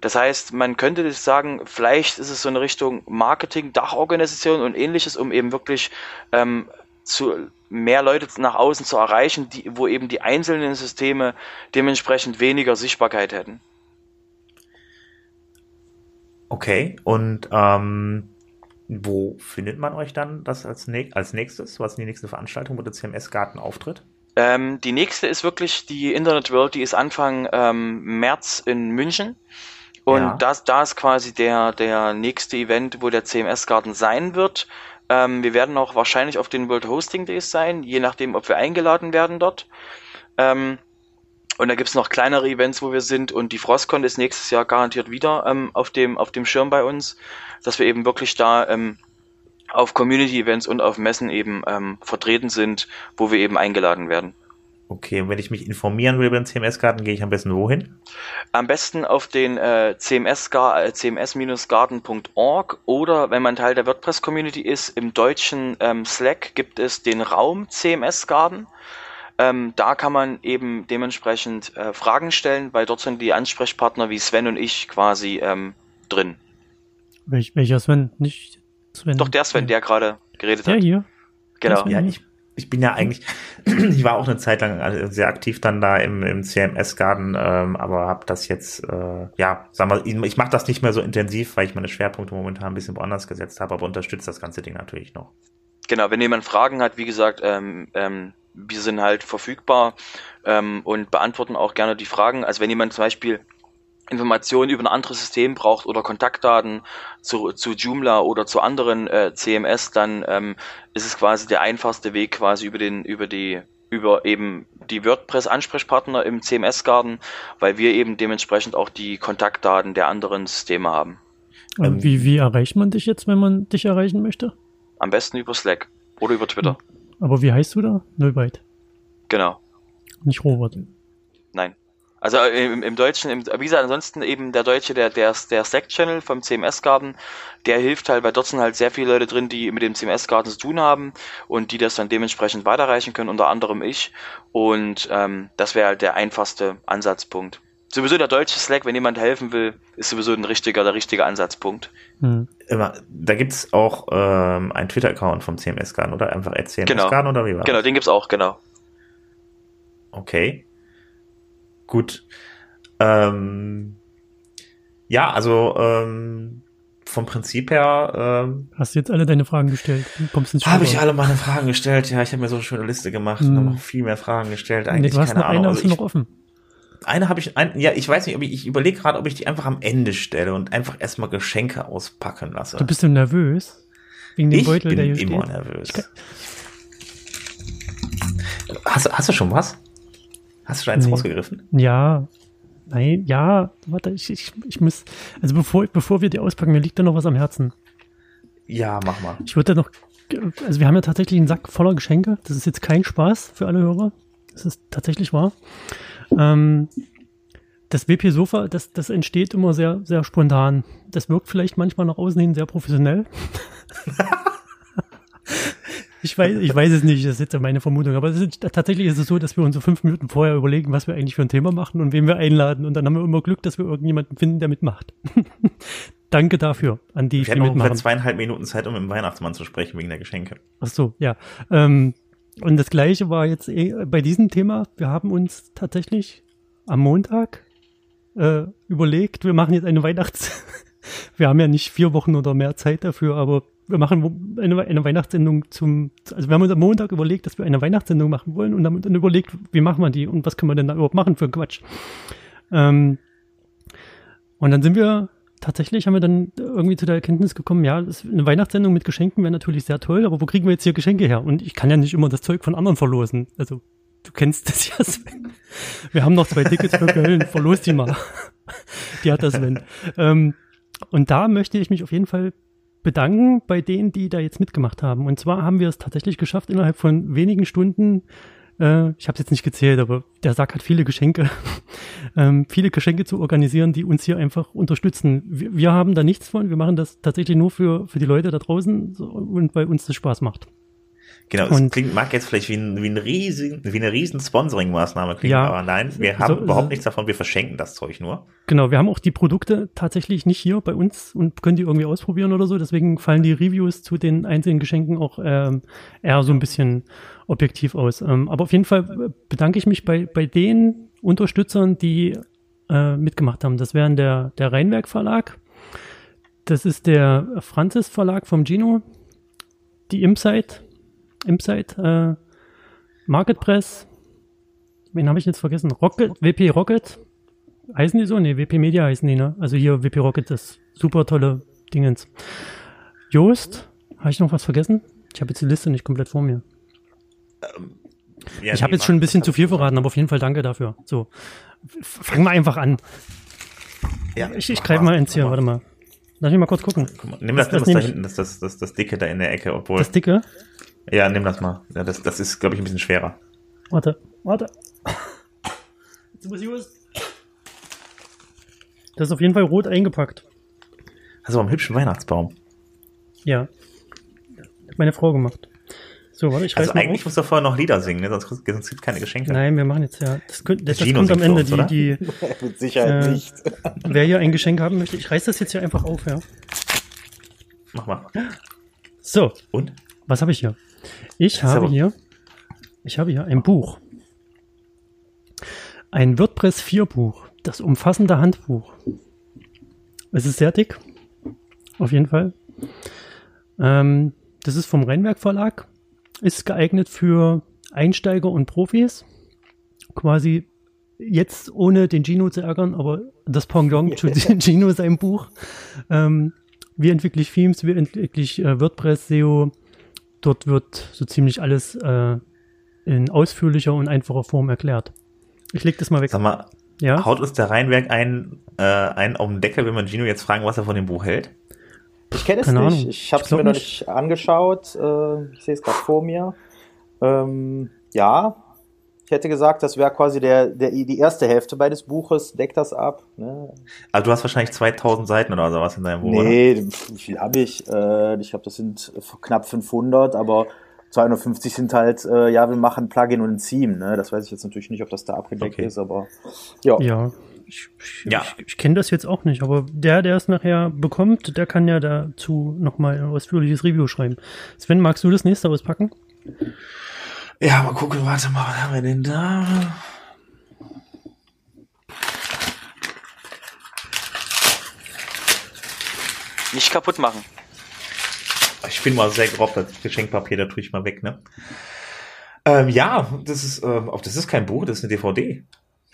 Das heißt, man könnte sagen, vielleicht ist es so eine Richtung Marketing, Dachorganisation und ähnliches, um eben wirklich ähm, zu mehr Leute nach außen zu erreichen, die, wo eben die einzelnen Systeme dementsprechend weniger Sichtbarkeit hätten. Okay, und ähm, wo findet man euch dann das als, als nächstes? Was ist die nächste Veranstaltung, wo der CMS-Garten auftritt? Ähm, die nächste ist wirklich die Internet World, die ist Anfang ähm, März in München. Und ja. das, da ist quasi der, der nächste Event, wo der CMS-Garten sein wird. Ähm, wir werden auch wahrscheinlich auf den World Hosting Days sein, je nachdem, ob wir eingeladen werden dort. Ähm, und da gibt's noch kleinere Events, wo wir sind. Und die Frostcon ist nächstes Jahr garantiert wieder ähm, auf, dem, auf dem Schirm bei uns, dass wir eben wirklich da ähm, auf Community-Events und auf Messen eben ähm, vertreten sind, wo wir eben eingeladen werden. Okay, und wenn ich mich informieren will über den CMS-Garten, gehe ich am besten wohin? Am besten auf den äh, cms-garden.org äh, oder wenn man Teil der WordPress-Community ist, im deutschen ähm, Slack gibt es den Raum CMS-Garden. Ähm, da kann man eben dementsprechend äh, Fragen stellen, weil dort sind die Ansprechpartner wie Sven und ich quasi ähm, drin. Welch, welcher Sven? Nicht Sven. Doch der Sven, der gerade geredet der hat. Der hier? Genau. Ja, ich, ich bin ja eigentlich, ich war auch eine Zeit lang sehr aktiv dann da im, im CMS-Garden, ähm, aber habe das jetzt, äh, ja, sagen wir, ich mache das nicht mehr so intensiv, weil ich meine Schwerpunkte momentan ein bisschen woanders gesetzt habe, aber unterstütze das ganze Ding natürlich noch. Genau, wenn jemand Fragen hat, wie gesagt, ähm, ähm, wir sind halt verfügbar ähm, und beantworten auch gerne die Fragen. Also wenn jemand zum Beispiel Informationen über ein anderes System braucht oder Kontaktdaten zu, zu Joomla oder zu anderen äh, CMS, dann ähm, ist es quasi der einfachste Weg quasi über den über die über eben die WordPress-Ansprechpartner im CMS-Garden, weil wir eben dementsprechend auch die Kontaktdaten der anderen Systeme haben. Ähm, wie, wie erreicht man dich jetzt, wenn man dich erreichen möchte? Am besten über Slack oder über Twitter. Aber wie heißt du da? Nullbyte. Genau. Nicht Robert. Nein. Also äh, im, im Deutschen, im, wie gesagt, ansonsten eben der Deutsche, der, der, der Slack-Channel vom CMS-Garten, der hilft halt, weil dort sind halt sehr viele Leute drin, die mit dem CMS-Garten zu tun haben und die das dann dementsprechend weiterreichen können, unter anderem ich. Und ähm, das wäre halt der einfachste Ansatzpunkt. Sowieso der deutsche Slack, wenn jemand helfen will, ist sowieso ein richtiger, der richtige Ansatzpunkt. Hm. Da gibt's auch ähm, einen Twitter-Account vom CMS-Garten, oder? Einfach CMS-Garten genau. oder wie war Genau, den gibt's auch, genau. Okay. Gut. Ähm, ja, also ähm, vom Prinzip her. Ähm, Hast du jetzt alle deine Fragen gestellt? Habe ich alle meine Fragen gestellt? Ja, ich habe mir so eine schöne Liste gemacht hm. und habe noch viel mehr Fragen gestellt. Eigentlich nee, du hast keine noch Ahnung. Eine also ich, noch offen. Eine habe ich, ein, ja, ich weiß nicht, ob ich, ich überlege gerade, ob ich die einfach am Ende stelle und einfach erstmal Geschenke auspacken lasse. Du bist du nervös? Wegen dem ich Beutel, bin der hier immer steht? nervös. Hast, hast du schon was? Hast du schon eins nee. rausgegriffen? Ja. Nein, ja, warte, ich, ich, ich muss, also bevor, bevor wir die auspacken, mir liegt da noch was am Herzen. Ja, mach mal. Ich würde da noch, also wir haben ja tatsächlich einen Sack voller Geschenke. Das ist jetzt kein Spaß für alle Hörer. Das ist tatsächlich wahr. Ähm, das WP-Sofa, das, das entsteht immer sehr, sehr spontan. Das wirkt vielleicht manchmal nach außen hin sehr professionell. Ich weiß, ich weiß es nicht, das ist jetzt meine Vermutung. Aber ist, tatsächlich ist es so, dass wir uns so fünf Minuten vorher überlegen, was wir eigentlich für ein Thema machen und wen wir einladen. Und dann haben wir immer Glück, dass wir irgendjemanden finden, der mitmacht. Danke dafür an die, wir hatten zweieinhalb Minuten Zeit, um mit dem Weihnachtsmann zu sprechen wegen der Geschenke. Ach so, ja. Ähm, und das Gleiche war jetzt eh bei diesem Thema. Wir haben uns tatsächlich am Montag äh, überlegt, wir machen jetzt eine Weihnachts... wir haben ja nicht vier Wochen oder mehr Zeit dafür, aber wir machen eine, eine Weihnachtssendung zum, also wir haben uns am Montag überlegt, dass wir eine Weihnachtssendung machen wollen und haben dann überlegt, wie machen wir die und was können wir denn da überhaupt machen für Quatsch. Ähm, und dann sind wir tatsächlich, haben wir dann irgendwie zu der Erkenntnis gekommen, ja, eine Weihnachtssendung mit Geschenken wäre natürlich sehr toll, aber wo kriegen wir jetzt hier Geschenke her? Und ich kann ja nicht immer das Zeug von anderen verlosen. Also, du kennst das ja, Sven. Wir haben noch zwei Tickets für Köln, verlos die mal. die hat das Sven. Ähm, und da möchte ich mich auf jeden Fall bedanken bei denen, die da jetzt mitgemacht haben. Und zwar haben wir es tatsächlich geschafft, innerhalb von wenigen Stunden, äh, ich habe es jetzt nicht gezählt, aber der Sack hat viele Geschenke, ähm, viele Geschenke zu organisieren, die uns hier einfach unterstützen. Wir, wir, haben da nichts von, wir machen das tatsächlich nur für, für die Leute da draußen so, und weil uns das Spaß macht. Genau, es klingt, mag jetzt vielleicht wie, ein, wie, ein riesen, wie eine riesen Sponsoring-Maßnahme klingen, ja, aber nein, wir haben so, überhaupt nichts davon, wir verschenken das Zeug nur. Genau, wir haben auch die Produkte tatsächlich nicht hier bei uns und können die irgendwie ausprobieren oder so, deswegen fallen die Reviews zu den einzelnen Geschenken auch ähm, eher so ein bisschen objektiv aus. Ähm, aber auf jeden Fall bedanke ich mich bei, bei den Unterstützern, die äh, mitgemacht haben. Das wären der, der Rheinwerk Verlag, das ist der Franzis Verlag vom Gino, die Imsite, Imsite, äh, Marketpress, wen habe ich jetzt vergessen? Rocket, WP Rocket, heißen die so? Ne, WP Media heißen die, ne? Also hier WP Rocket ist super tolle Dingens. Joost, habe ich noch was vergessen? Ich habe jetzt die Liste nicht komplett vor mir. Ähm, ja, ich habe jetzt schon ein bisschen zu viel verraten, aber auf jeden Fall danke dafür. So, fangen wir einfach an. Ja, ich, ich greife mal ins hier, warte mal. Lass mich mal kurz gucken. Mal, nimm das, das, das da hinten, das, das, das, das dicke da in der Ecke, obwohl. Das dicke? Ja, nimm das mal. Ja, das, das ist, glaube ich, ein bisschen schwerer. Warte, warte. Jetzt muss ich was. Das ist auf jeden Fall rot eingepackt. Hast du einen hübschen Weihnachtsbaum. Ja. Hat meine Frau gemacht. So, warte, ich Also eigentlich musst du vorher noch Lieder singen, ne? sonst, sonst gibt es keine Geschenke. Nein, wir machen jetzt ja. Das, das, das kommt am Ende. Uns, die, die, Mit Sicherheit äh, nicht. wer hier ein Geschenk haben möchte, ich reiß das jetzt hier einfach auf, ja. Mach mal. So. Und? Was habe ich hier? Ich habe hier, ich habe hier ein Buch. Ein WordPress 4 Buch. Das umfassende Handbuch. Es ist sehr dick. Auf jeden Fall. Ähm, das ist vom Rheinwerk Verlag. Ist geeignet für Einsteiger und Profis. Quasi jetzt ohne den Gino zu ärgern, aber das Pendant zu Gino sein Buch. Ähm, wie entwickle ich Themes, wie entwickle ich äh, WordPress, SEO, dort wird so ziemlich alles äh, in ausführlicher und einfacher Form erklärt. Ich leg das mal weg. Sag mal, Ja, haut uns der Rheinwerk ein, äh, einen auf den Deckel, wenn wir Gino jetzt fragen, was er von dem Buch hält? Ich kenne es Keine nicht. Ahnung. Ich habe es mir noch nicht. angeschaut. Äh, ich sehe es gerade vor mir. Ähm, ja, ich hätte gesagt, das wäre quasi der, der, die erste Hälfte beides Buches. Deckt das ab. Ne? Also du hast wahrscheinlich 2000 Seiten oder sowas in deinem Buch, oder? Nee, pf, wie viel habe ich? Äh, ich glaube, das sind knapp 500, aber 250 sind halt, äh, ja, wir machen ein Plugin und ein Theme. Ne? Das weiß ich jetzt natürlich nicht, ob das da abgedeckt Okay. ist, aber ja. ja. Ich, ich, Ja. ich, ich kenne das jetzt auch nicht, aber der, der es nachher bekommt, der kann ja dazu nochmal ein ausführliches Review schreiben. Sven, magst du das nächste auspacken? Ja, mal gucken, warte mal, was haben wir denn da? Nicht kaputt machen. Ich bin mal sehr grob, das Geschenkpapier, da tue ich mal weg, ne? Ähm, ja, das ist, ähm, auch das ist kein Buch, das ist eine DVD.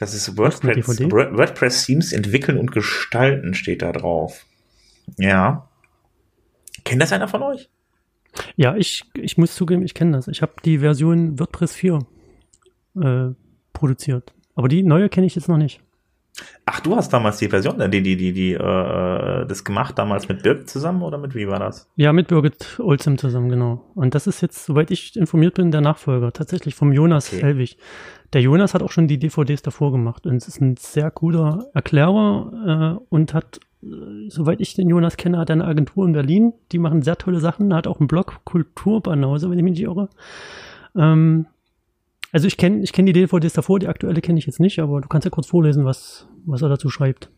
Das ist WordPress, DVD? Word- WordPress Themes entwickeln und gestalten steht da drauf. Ja. Kennt das einer von euch? Ja, ich, ich muss zugeben, ich kenne das. Ich habe die Version WordPress 4 äh, produziert. Aber die neue kenne ich jetzt noch nicht. Du hast damals die Version, äh, die, die, die, die, äh, das gemacht, damals mit Birk zusammen oder mit wie war das? Ja, mit Birgit Olzem zusammen, genau. Und das ist jetzt, soweit ich informiert bin, der Nachfolger, tatsächlich vom Jonas Okay. Helwig. Der Jonas hat auch schon die DVDs davor gemacht und es ist ein sehr guter Erklärer äh, und hat, äh, soweit ich den Jonas kenne, hat er eine Agentur in Berlin, die machen sehr tolle Sachen, hat auch einen Blog Kulturbanause, wenn ich mich nicht irre. Ähm, also ich kenne ich kenn die DVDs davor, die aktuelle kenne ich jetzt nicht, aber du kannst ja kurz vorlesen, was, was er dazu schreibt.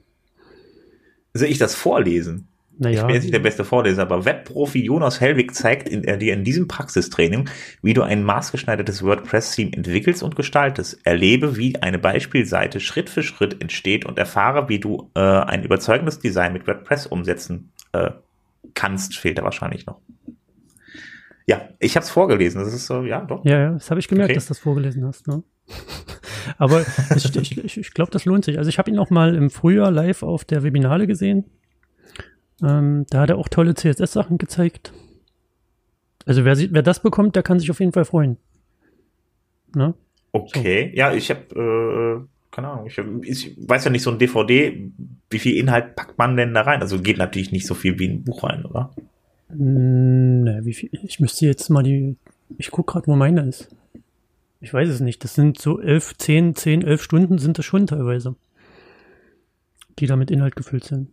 Soll ich das vorlesen? Ich Naja, bin jetzt nicht der beste Vorleser, aber Webprofi Jonas Hellwig zeigt in, äh, dir in diesem Praxistraining, wie du ein maßgeschneidertes WordPress-Theme entwickelst und gestaltest. Erlebe, wie eine Beispielseite Schritt für Schritt entsteht und erfahre, wie du äh, ein überzeugendes Design mit WordPress umsetzen äh, kannst, fehlt da wahrscheinlich noch. Ja, ich habe es vorgelesen. Das ist so, ja, doch. Ja, ja, das habe ich gemerkt, Okay. dass du das vorgelesen hast. Ne? Aber ich, ich, ich, glaube, das lohnt sich. Also ich habe ihn auch mal im Frühjahr live auf der Webinale gesehen. Ähm, da hat er auch tolle CSS-Sachen gezeigt. Also wer, wer das bekommt, der kann sich auf jeden Fall freuen. Ne? Okay, ja, ich habe, äh, keine Ahnung, ich, hab, ich weiß ja nicht, so ein DVD, wie viel Inhalt packt man denn da rein? Also geht natürlich nicht so viel wie ein Buch rein, oder? Mm, Ne, wie viel? Ich müsste jetzt mal die. Ich guck gerade, wo meine ist. Ich weiß es nicht. Das sind so elf, zehn, zehn, elf Stunden sind das schon teilweise. Die da mit Inhalt gefüllt sind.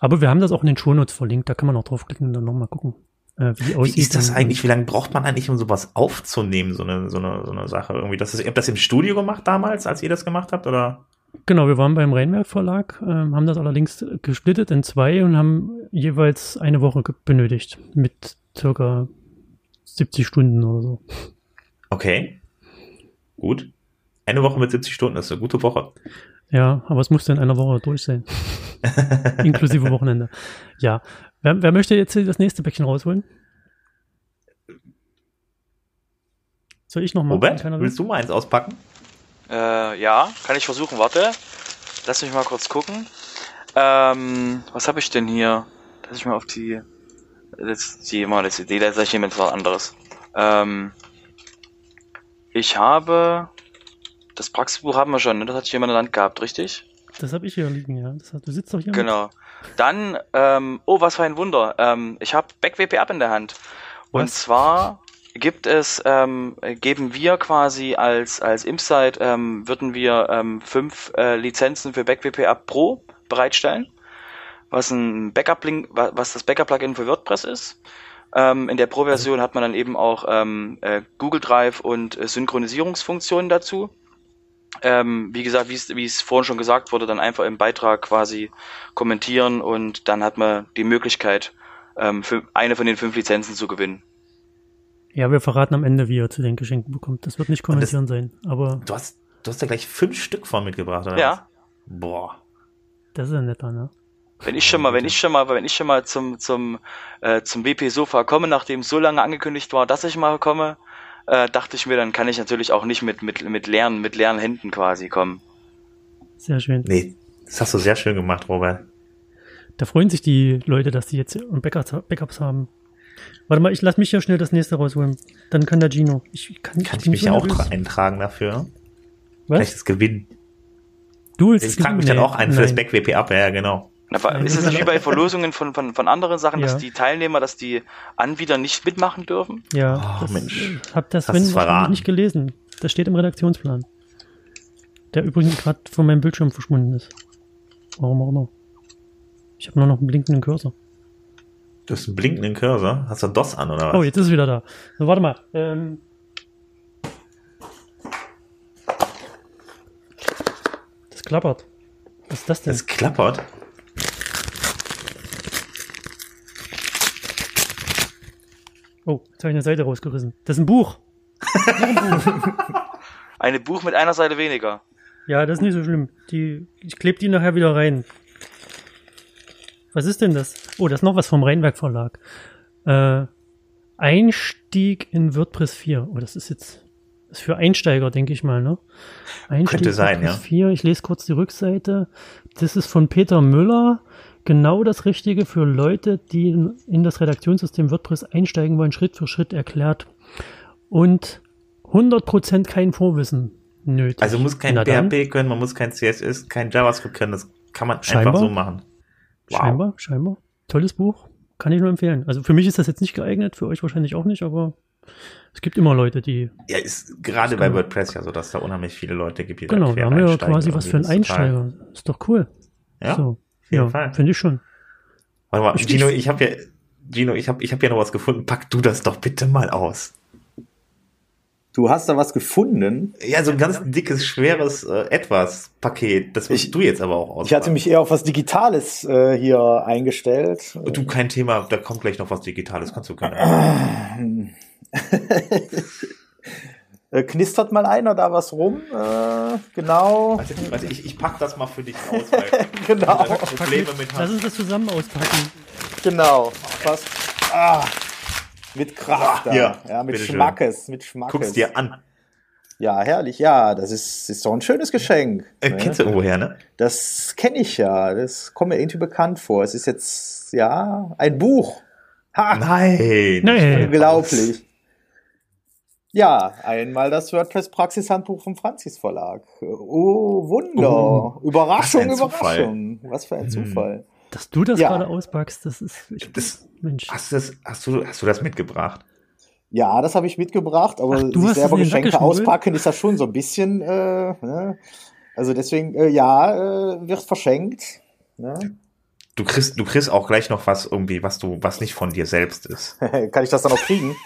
Aber wir haben das auch in den Shownotes verlinkt. Da kann man auch draufklicken und dann nochmal gucken, äh, wie. Wie ist das eigentlich? Wie lange braucht man eigentlich, um sowas aufzunehmen, so eine, so eine, so eine Sache? Irgendwie, das ist, ihr habt das im Studio gemacht damals, als ihr das gemacht habt, oder? Genau, wir waren beim Rheinwerk Verlag, ähm, haben das allerdings gesplittet in zwei und haben jeweils eine Woche benötigt. Mit circa 70 Stunden oder so. Okay. Gut. Eine Woche mit 70 Stunden, das ist eine gute Woche. Ja, aber es musste in einer Woche durch sein. Inklusive Wochenende. Ja. Wer, wer möchte jetzt das nächste Päckchen rausholen? Soll ich noch mal? Robert, willst du mal eins auspacken? Äh, ja, kann ich versuchen. Warte. Lass mich mal kurz gucken. Ähm, was habe ich denn hier? Lass ich mal auf die. Jetzt die mal das Idee, da ich nehme jetzt was anderes. Ähm, ich habe. Das Praxisbuch haben wir schon, ne? Das hat jemand in der Hand gehabt, richtig? Das habe ich hier liegen, ja. Das hat, du sitzt doch hier. mit. Genau. Dann, ähm, oh, was für ein Wunder. Ähm, ich habe BackWP App in der Hand. Und Was? zwar gibt es, ähm, geben wir quasi als, als Insight, ähm, würden wir ähm, fünf äh, Lizenzen für BackWP Pro bereitstellen, was ein Backup-Link, wa- was das Backup-Plugin für WordPress ist. Ähm, in der Pro-Version hat man dann eben auch ähm, äh, Google Drive und äh, Synchronisierungsfunktionen dazu. Ähm, wie gesagt, wie es- wie es vorhin schon gesagt wurde, dann einfach im Beitrag quasi kommentieren und dann hat man die Möglichkeit, ähm, für eine von den fünf Lizenzen zu gewinnen. Ja, wir verraten am Ende, wie ihr zu den Geschenken bekommt. Das wird nicht das- kommentieren sein. Aber Du hast, du hast ja gleich fünf Stück von mitgebracht, oder? Ja. Boah. das ist ja netter, ne? Wenn ich schon mal, wenn ich schon mal, wenn ich schon mal zum zum äh, zum WP Sofa komme, nachdem so lange angekündigt war, dass ich mal komme, äh, dachte ich mir, dann kann ich natürlich auch nicht mit mit mit leeren mit leeren Händen quasi kommen. Sehr schön. Nee, das hast du sehr schön gemacht, Robert. Da freuen sich die Leute, dass die jetzt Backups, Backups haben. Warte mal, ich lass mich ja schnell das nächste rausholen. Dann kann der Gino. Ich kann, Kann ich bin mich so auch eintragen dafür? Was? Vielleicht das Gewinnen. Du willst Ich trage mich dann auch ein für das. Back-WP ab, ja, ja, genau. Na, ist es das nicht wie bei Verlosungen von, von, von anderen Sachen, Ja. dass die Teilnehmer, dass die Anbieter nicht mitmachen dürfen? Ja, Oh, das, Mensch. hab das wahrscheinlich verraten. nicht gelesen. Das steht im Redaktionsplan. Der übrigens gerade von meinem Bildschirm verschwunden ist. Warum auch immer. Ich habe nur noch einen blinkenden Cursor. Du hast einen blinkenden Cursor. Hast du DOS an, oder was? Oh, jetzt ist es wieder da. So, warte mal. Ähm, das klappert. Was ist das denn? Es klappert. oh, jetzt habe ich eine Seite rausgerissen. Das ist ein Buch. Eine Buch mit einer Seite weniger. Ja, das ist nicht so schlimm. Die, ich klebe die nachher wieder rein. Was ist denn das? Oh, das ist noch was vom Rheinwerk Verlag. Äh, Einstieg in WordPress 4. Oh, das ist jetzt ist für Einsteiger, denke ich mal, ne? Einstieg Könnte sein, WordPress ja. 4. Ich lese kurz die Rückseite. Das ist von Peter Müller. Genau das Richtige für Leute, die in, in das Redaktionssystem WordPress einsteigen wollen, Schritt für Schritt erklärt. Und 100% kein Vorwissen nötig. Also muss kein. PHP können, man muss kein CSS, kein JavaScript können. Das kann man Scheinbar. einfach so machen. Wow. Scheinbar, scheinbar. Tolles Buch. Kann ich nur empfehlen. Also für mich ist das jetzt nicht geeignet, für euch wahrscheinlich auch nicht, aber es gibt immer Leute, die. Ja, ist gerade bei WordPress ja so, dass da unheimlich viele Leute gibt, die Genau, wir haben ja quasi was für einen ist total- Einsteiger. Ist doch cool. Ja, so. Ja, finde ich schon. Warte mal, Ich- Gino, ich- ich habe ja, Gino, ich habe ich hab ja noch was gefunden. Pack du das doch bitte mal aus. Du hast da was gefunden. Ja, so ein ganz dickes, schweres äh, Etwas-Paket. Das musst Ich- du jetzt aber auch aus. Ich hatte mich eher auf was Digitales äh, hier eingestellt. Du, kein Thema, da kommt gleich noch was Digitales, kannst du können. Äh, knistert mal einer da was rum? Äh, genau. Warte, warte ich, ich pack das mal für dich aus, weil Genau. Probleme mit Lass hast. uns das zusammen auspacken. Genau. Was? Ah, mit Kraft. da. Hier, ja, mit. Schmackes. Mit Schmackes. Guck's dir an. Ja, herrlich. Ja, das ist, ist doch ein schönes Geschenk. Äh, ne? kennst du irgendwoher, ne? Das kenne ich ja. Das kommt mir irgendwie bekannt vor. Es ist jetzt, ja, ein Buch. Ha! Nein. Nein. Unglaublich. Ja, einmal das WordPress-Praxishandbuch vom Franzis Verlag. Oh, Wunder. Oh, Überraschung, was. Überraschung. Was für ein Hm. Zufall. Dass du das Ja. gerade auspackst, das ist. Ich, Das, Mensch. hast, du das, hast, du, hast du das mitgebracht? Ja, das habe ich mitgebracht, aber Ach, du sich hast selber Geschenke auspacken ist ja schon so ein bisschen, äh, ne? Also deswegen, äh, ja, äh, wird verschenkt. Ne? Du kriegst, du kriegst auch gleich noch was irgendwie, was du, was nicht von dir selbst ist. Kann ich das dann noch kriegen?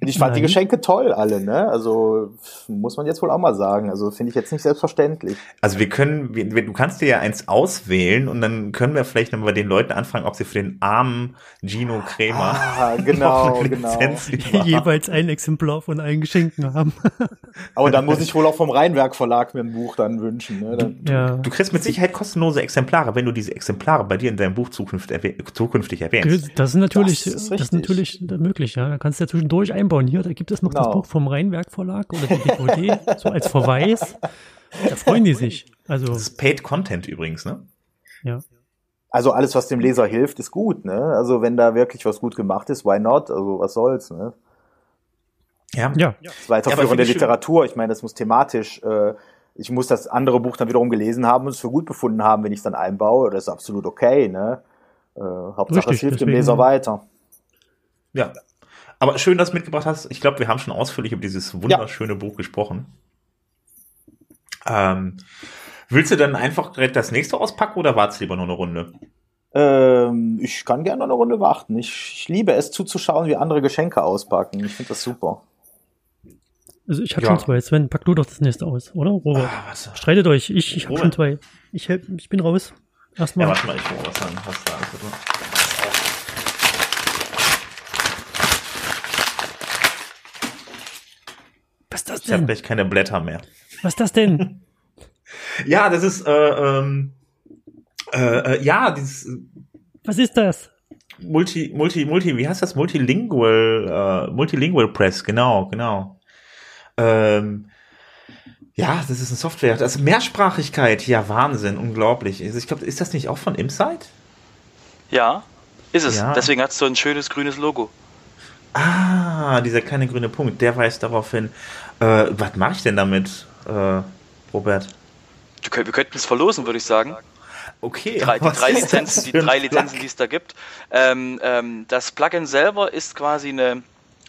Ich fand die Nein. Geschenke toll, alle, ne? Also muss man jetzt wohl auch mal sagen. Also finde ich jetzt nicht selbstverständlich. Also wir können, wir, du kannst dir ja eins auswählen und dann können wir vielleicht noch bei den Leuten anfangen, ob sie für den armen Gino Krämer Ah, genau, genau. Jeweils ein Exemplar von allen Geschenken haben. Aber dann muss ich wohl auch vom Rheinwerk Verlag mir ein Buch dann wünschen. Ne? Dann, ja. Du kriegst mit Sicherheit kostenlose Exemplare, wenn du diese Exemplare bei dir in deinem Buch zukünftig, erwäh zukünftig erwähnst. Das ist natürlich, Das das ist ist, richtig. natürlich möglich, ja. Da kannst du ja zwischendurch einbauen. Hier, da gibt es noch das Genau. Buch vom Rheinwerk Verlag oder die DVD, so als Verweis. Da freuen die sich. Also, Das ist Paid Content übrigens, ne? ja. Also alles, was dem Leser hilft, ist gut. Ne? Also wenn da wirklich was gut gemacht ist, why not? Also was soll's. Ne? Ja. Ja, Das finde ich schön. Literatur. Ich meine, das muss thematisch. Äh, ich muss das andere Buch dann wiederum gelesen haben und es für gut befunden haben, wenn ich es dann einbaue. Das ist absolut okay. Ne? Äh, Hauptsache, Richtig, es hilft dem Leser weiter. Ja. Aber schön, dass du mitgebracht hast. Ich glaube, wir haben schon ausführlich über dieses wunderschöne Buch gesprochen. Ähm, willst du dann einfach direkt das nächste auspacken oder wartest du lieber noch eine Runde? Ähm, ich kann gerne noch eine Runde warten. Ich, ich liebe es zuzuschauen, wie andere Geschenke auspacken. Ich finde das super. also ich habe Ja. schon zwei. Sven, pack du doch das nächste aus, oder? Robert, Ah, was? streitet euch. Ich, ich habe schon zwei. Ich, ich bin raus. Ja, Erstmal. warte mal, ich gucke, was, dann, was da ist. Was ist das Ich habe denn? gleich keine Blätter mehr. Was ist das denn? Ja, das ist, äh, ähm, äh, äh, ja, dieses Was ist das? Multi, Multi, Multi, wie heißt das? Multilingual, äh, Multilingual Press, genau, genau. Ähm, ja, das ist eine Software. Das Mehrsprachigkeit, ja, Wahnsinn, unglaublich. Also ich glaube, ist das nicht auch von Insight? Ja, ist es. Ja. Deswegen hat es so ein schönes grünes Logo. Ah, dieser kleine grüne Punkt, der weist darauf hin. Äh, was mache ich denn damit, äh, Robert? Wir könnten es verlosen, würde ich sagen. Okay. Die drei, die drei Lizenzen, die drei? Lizenzen, die es da gibt. Ähm, ähm, das Plugin selber ist quasi eine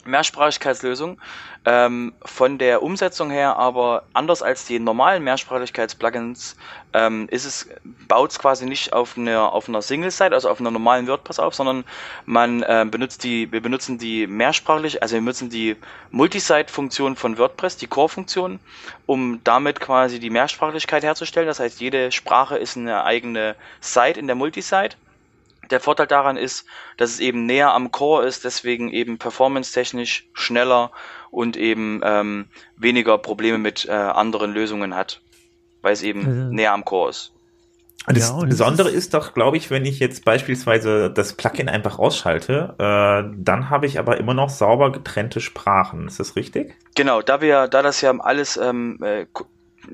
Mehrsprachigkeitslösung. Ähm, von der Umsetzung her aber anders als die normalen Mehrsprachigkeits-Plugins ähm, ist es, baut es quasi nicht auf einer, auf einer Single-Site, also auf einer normalen WordPress auf, sondern man ähm, benutzt die, wir benutzen die mehrsprachlich, also wir benutzen die Multisite-Funktion von WordPress, die Core-Funktion, um damit quasi die Mehrsprachlichkeit herzustellen. Das heißt, jede Sprache ist eine eigene Site in der Multisite. Der Vorteil daran ist, dass es eben näher am Core ist, deswegen eben performance-technisch schneller und eben ähm, weniger Probleme mit äh, anderen Lösungen hat, weil es eben Also- näher am Core ist. Und das Ja, und Besondere es ist, doch, glaube ich, wenn ich jetzt beispielsweise das Plugin einfach ausschalte, äh, dann habe ich aber immer noch sauber getrennte Sprachen. Ist das richtig? Genau, da wir, da das ja alles ähm, äh,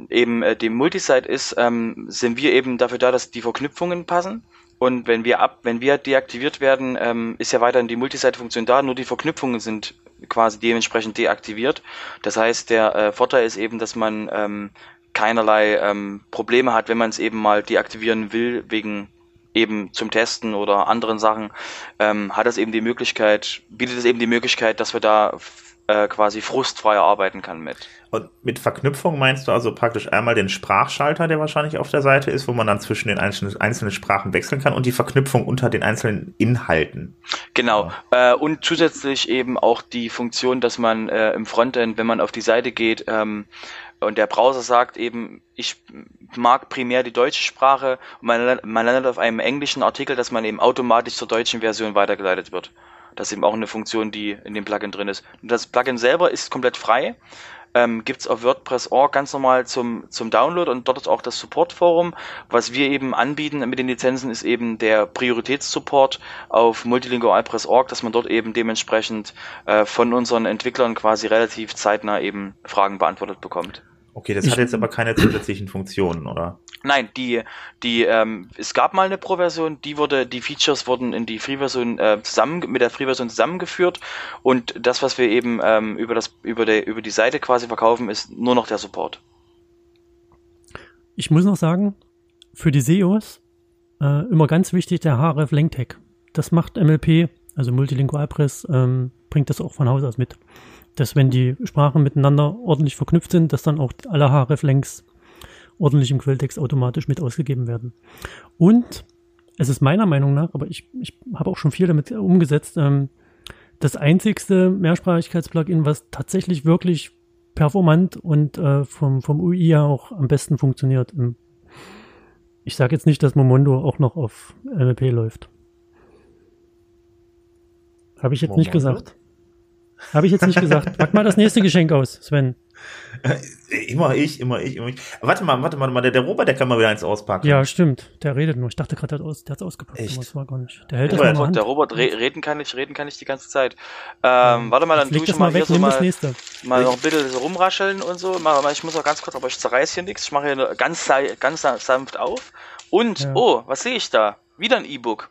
eben äh, dem Multisite ist, ähm, sind wir eben dafür da, dass die Verknüpfungen passen. Und wenn wir ab, wenn wir deaktiviert werden, ähm, ist ja weiterhin die Multisite-Funktion da, nur die Verknüpfungen sind quasi dementsprechend deaktiviert. Das heißt, der äh, Vorteil ist eben, dass man ähm, keinerlei ähm, Probleme hat, wenn man es eben mal deaktivieren will, wegen eben zum Testen oder anderen Sachen, ähm, hat es eben die Möglichkeit, bietet es eben die Möglichkeit, dass wir da äh, quasi frustfreier arbeiten kann mit. Und mit Verknüpfung meinst du also praktisch einmal den Sprachschalter, der wahrscheinlich auf der Seite ist, wo man dann zwischen den einzelnen, einzelnen Sprachen wechseln kann und die Verknüpfung unter den einzelnen Inhalten. Genau. Äh, und zusätzlich eben auch die Funktion, dass man äh, im Frontend, wenn man auf die Seite geht, ähm, und der Browser sagt eben, ich mag primär die deutsche Sprache und man, man landet auf einem englischen Artikel, dass man eben automatisch zur deutschen Version weitergeleitet wird. Das ist eben auch eine Funktion, die in dem Plugin drin ist. Und das Plugin selber ist komplett frei. Ähm, Gibt auf WordPress.org ganz normal zum, zum Download und dort ist auch das Support-Forum. Was wir eben anbieten mit den Lizenzen ist eben der Prioritätssupport auf multilingualpress.org, dass man dort eben dementsprechend äh, von unseren Entwicklern quasi relativ zeitnah eben Fragen beantwortet bekommt. Okay, das Ich- hat jetzt aber keine zusätzlichen Funktionen, oder? Nein, die, die, ähm, es gab mal eine Pro-Version, die wurde, die Features wurden in die Free-Version äh, zusammen, mit der Free-Version zusammengeführt und das, was wir eben ähm, über das, über der, über die Seite quasi verkaufen, ist nur noch der Support. Ich muss noch sagen, für die SEOs äh, immer ganz wichtig der href Lengtag. Das macht MLP, also Multilingualpress, ähm, bringt das auch von Haus aus mit. Dass wenn die Sprachen miteinander ordentlich verknüpft sind, dass dann auch alle href-Links ordentlich im Quelltext automatisch mit ausgegeben werden. Und es ist meiner Meinung nach, aber ich, ich habe auch schon viel damit umgesetzt, ähm, das einzigste Mehrsprachigkeits-Plugin, was tatsächlich wirklich performant und äh, vom, vom UI ja auch am besten funktioniert. Ich sage jetzt nicht, dass Momondo auch noch auf MLP läuft. Habe ich jetzt nicht Momondo? gesagt. Habe ich jetzt nicht gesagt. Pack mal das nächste Geschenk aus, Sven. Immer ich, immer ich, immer ich. Warte mal, warte mal, warte mal, der, der Robert, der kann mal wieder eins auspacken. Ja, stimmt. Der redet nur. Ich dachte gerade, der hat aus, der hat's ausgepackt, Echt? das war gar nicht. Der hält das Robert, mal in der Der Hand. Robert, re reden kann ich, reden kann ich die ganze Zeit. Ähm, warte mal, dann Leg tue das ich mal mal hier weg, so das mal, nächste. mal noch ein bisschen so rumrascheln und so. Ich muss noch ganz kurz, aber ich zerreiß hier nichts. Ich mache hier nur ganz, ganz sanft auf. Und, Ja. oh, was sehe ich da? Wieder ein E-Book.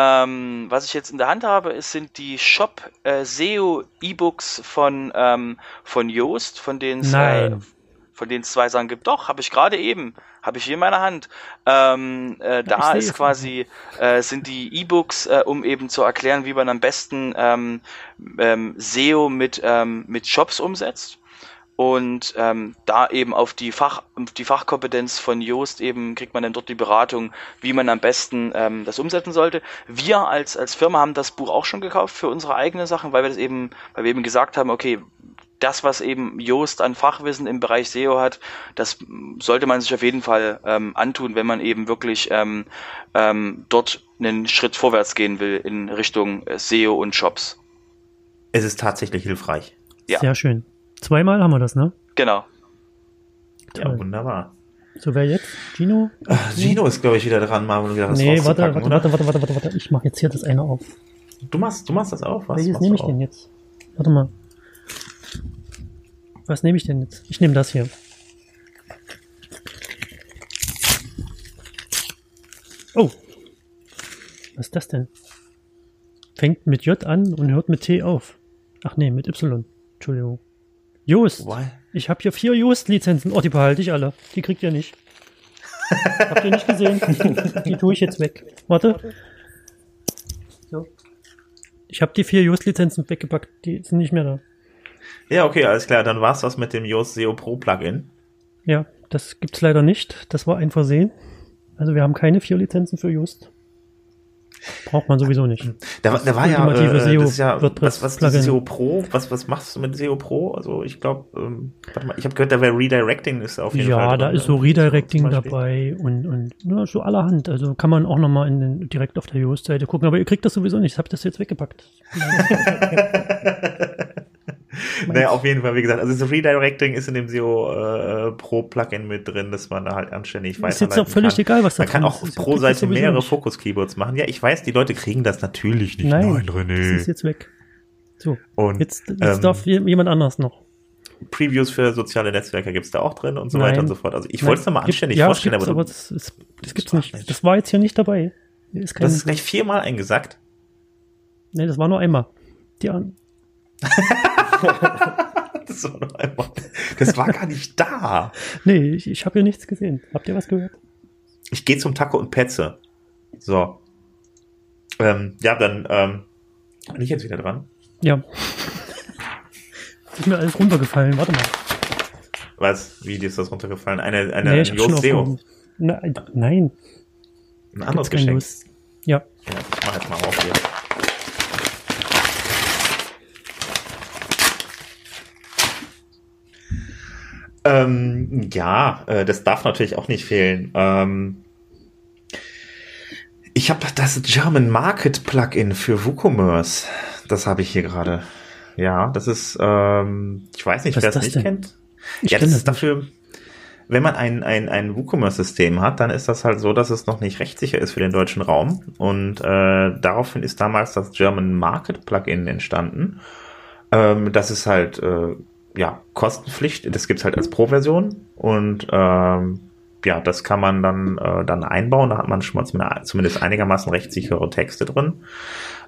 Ähm, was ich jetzt in der Hand habe, ist, sind die Shop äh, SEO E-Books von, ähm, von Yoast, von denen es äh, von denen zwei Sachen gibt. Doch, habe ich gerade eben, habe ich hier in meiner Hand. Ähm, äh, da ist quasi äh, sind die E-Books, äh, um eben zu erklären, wie man am besten ähm, ähm, SEO mit ähm, mit Shops umsetzt und ähm, da eben auf die Fach auf die Fachkompetenz von Joost eben kriegt man dann dort die Beratung, wie man am besten ähm, das umsetzen sollte. Wir als als Firma haben das Buch auch schon gekauft für unsere eigene Sachen, weil wir das eben, weil wir eben gesagt haben, okay, das, was eben Joost an Fachwissen im Bereich SEO hat, das sollte man sich auf jeden Fall ähm, antun, wenn man eben wirklich ähm, ähm, dort einen Schritt vorwärts gehen will in Richtung äh, SEO und Shops. Es ist tatsächlich hilfreich. Ja. Sehr schön. Zweimal haben wir das, ne? Genau. Ja, Toll. wunderbar. So, wer jetzt? Gino? Ach, Gino ist, glaube ich, wieder dran, mal wieder was nee, warte, warte, warte, warte, warte, warte, warte. Ich mache jetzt hier das eine auf. Du machst, du machst das auch, was? Welches nehme ich denn auch? jetzt? Warte mal. Was nehme ich denn jetzt? Ich nehme das hier. Oh. Was ist das denn? Fängt mit J an und hört mit T auf. Ach nee, mit Y. Entschuldigung. Just. Why? Ich habe hier vier Just-Lizenzen. Oh, die behalte ich alle. Die kriegt ihr nicht. Habt ihr nicht gesehen? Die tue ich jetzt weg. Warte. So. Ich habe die vier Just-Lizenzen weggepackt. Die sind nicht mehr da. Ja, okay, alles klar. Dann war's das mit dem Yoast SEO Pro Plugin. Ja, das gibt's leider nicht. Das war ein Versehen. Also wir haben keine vier Lizenzen für Just. Braucht man sowieso nicht. Da, da war ja, äh, SEO das ist ja WordPress was, was ist das Plugin. SEO Pro? Was, was machst du mit SEO Pro? Also ich glaube, ähm, warte mal, ich habe gehört, da wäre Redirecting ist auf jeden Fall. Ja, da ist so ne? Redirecting dabei und, und ja, so allerhand. Also kann man auch nochmal in den, direkt auf der Just-Seite gucken. Aber ihr kriegt das sowieso nicht. Ich habe das jetzt weggepackt. Naja, auf jeden Fall, wie gesagt, also das Redirecting ist in dem SEO äh, Pro Plugin mit drin, dass man da halt anständig Ist jetzt weiterleiten auch völlig kann. egal, was da Man kann auch ist. pro Seite mehrere nicht. Fokus-Keyboards machen. Ja, ich weiß, die Leute kriegen das natürlich nicht. Nein, René. Das ist jetzt weg. So, Und jetzt, jetzt ähm, darf je- jemand anders noch. Previews für soziale Netzwerke gibt's da auch drin und so Nein. weiter und so fort. Also ich wollte es nochmal anständig ja, vorstellen, aber, aber das, ist, das gibt's nicht. Mensch. Das war jetzt hier nicht dabei. Ist das ist gleich viermal eingesagt. nee, das war nur einmal. Die, an- Das war einmal. Das war gar nicht da. nee, ich, ich habe hier nichts gesehen. Habt ihr was gehört? Ich gehe zum Taco und Petze. So. Ähm, ja, dann ähm, bin ich jetzt wieder dran. Ja. ist mir alles runtergefallen. Warte mal. Was? Wie dir ist das runtergefallen? Eine, eine nee, aufgehoben. Nein. Ein anderes Geschenk. Ja. Ja, ich mach jetzt mal auf hier. Ähm, ja, äh, das darf natürlich auch nicht fehlen. Ähm, ich habe das German Market Plugin für WooCommerce. Das habe ich hier gerade. Ja, das ist, ähm, ich weiß nicht, Was wer es das nicht denn? kennt. Ich ja, das ist dafür, wenn man ein, ein, ein WooCommerce-System hat, dann ist das halt so, dass es noch nicht rechtssicher ist für den deutschen Raum. Und äh, daraufhin ist damals das German Market Plugin entstanden. Ähm, das ist halt äh, ja Kostenpflicht. Das gibt's halt als Pro-Version und ähm, ja, das kann man dann äh, dann einbauen. Da hat man schon mal zumindest- zumindest einigermaßen rechtssichere Texte drin.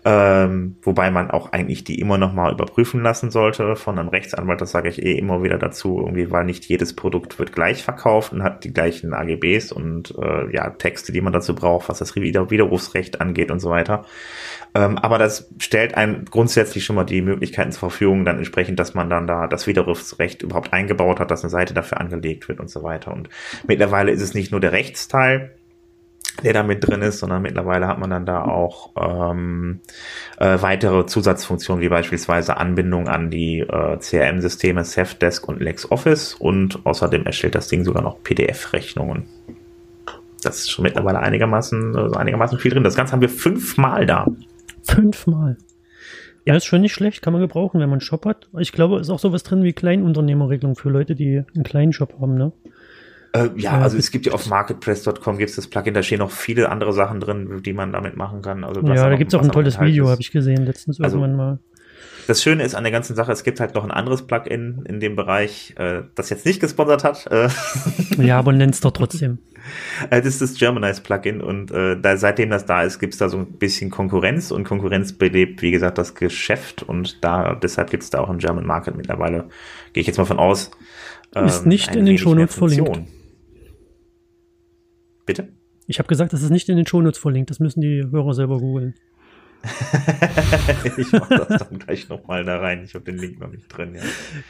Ähm, wobei man auch eigentlich die immer noch mal überprüfen lassen sollte von einem Rechtsanwalt. Das sage ich eh immer wieder dazu, irgendwie, weil nicht jedes Produkt wird gleich verkauft und hat die gleichen AGBs und äh, ja Texte, die man dazu braucht, was das Wider Widerrufsrecht angeht und so weiter. Ähm, aber das stellt einem grundsätzlich schon mal die Möglichkeiten zur Verfügung, dann entsprechend, dass man dann da das Widerrufsrecht überhaupt eingebaut hat, dass eine Seite dafür angelegt wird und so weiter. Und mittlerweile ist es nicht nur der Rechtsteil, der da mit drin ist, sondern mittlerweile hat man dann da auch ähm, äh, weitere Zusatzfunktionen, wie beispielsweise Anbindung an die äh, CRM-Systeme Safdesk und LexOffice und außerdem erstellt das Ding sogar noch PDF-Rechnungen. Das ist schon mittlerweile einigermaßen, äh, einigermaßen viel drin. Das Ganze haben wir fünfmal da. Fünfmal. Ja, ist schon nicht schlecht, kann man gebrauchen, wenn man einen Shop hat. Ich glaube, ist auch sowas drin wie Kleinunternehmerregelung für Leute, die einen kleinen Shop haben, ne? Äh, ja, also es gibt ja auf marketpress.com gibt es das Plugin, da stehen noch viele andere Sachen drin, die man damit machen kann. Also Ja, da noch- gibt's auch ein tolles Video, ist. habe ich gesehen, letztens Also- irgendwann mal. Das Schöne ist an der ganzen Sache, es gibt halt noch ein anderes Plugin in dem Bereich, äh, das jetzt nicht gesponsert hat. Äh, Ja, aber nenn's doch trotzdem. das ist das Germanize Plugin und äh, da, seitdem das da ist, gibt's da so ein bisschen Konkurrenz und Konkurrenz belebt, wie gesagt, das Geschäft und da deshalb gibt's da auch im German Market mittlerweile, gehe ich jetzt mal von aus. Ist ähm, nicht ein in den Shownotes verlinkt. Bitte? Ich habe gesagt, das ist nicht in den Shownotes verlinkt. Das müssen die Hörer selber googeln. ich mach das dann gleich nochmal da rein. Ich habe den Link noch nicht drin. Ja.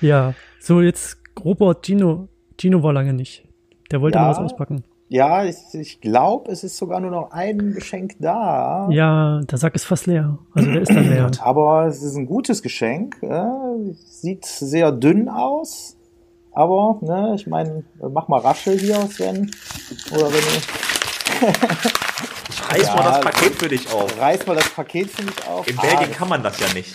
Ja, so jetzt Robert Gino. Gino war lange nicht. Der wollte Ja. mal was auspacken. Ja, ich, ich glaube, es ist sogar nur noch ein Geschenk da. Ja, der Sack ist fast leer. Also der ist dann leer. Aber es ist ein gutes Geschenk. Ja, sieht sehr dünn aus. Aber, ne, ich meine, mach mal Raschel hier, Sven. Oder wenn du. Ich reiß Ja. mal das Paket für dich auf. Reiß mal das Paket für mich auf. In Ah, Belgien kann man das ja nicht.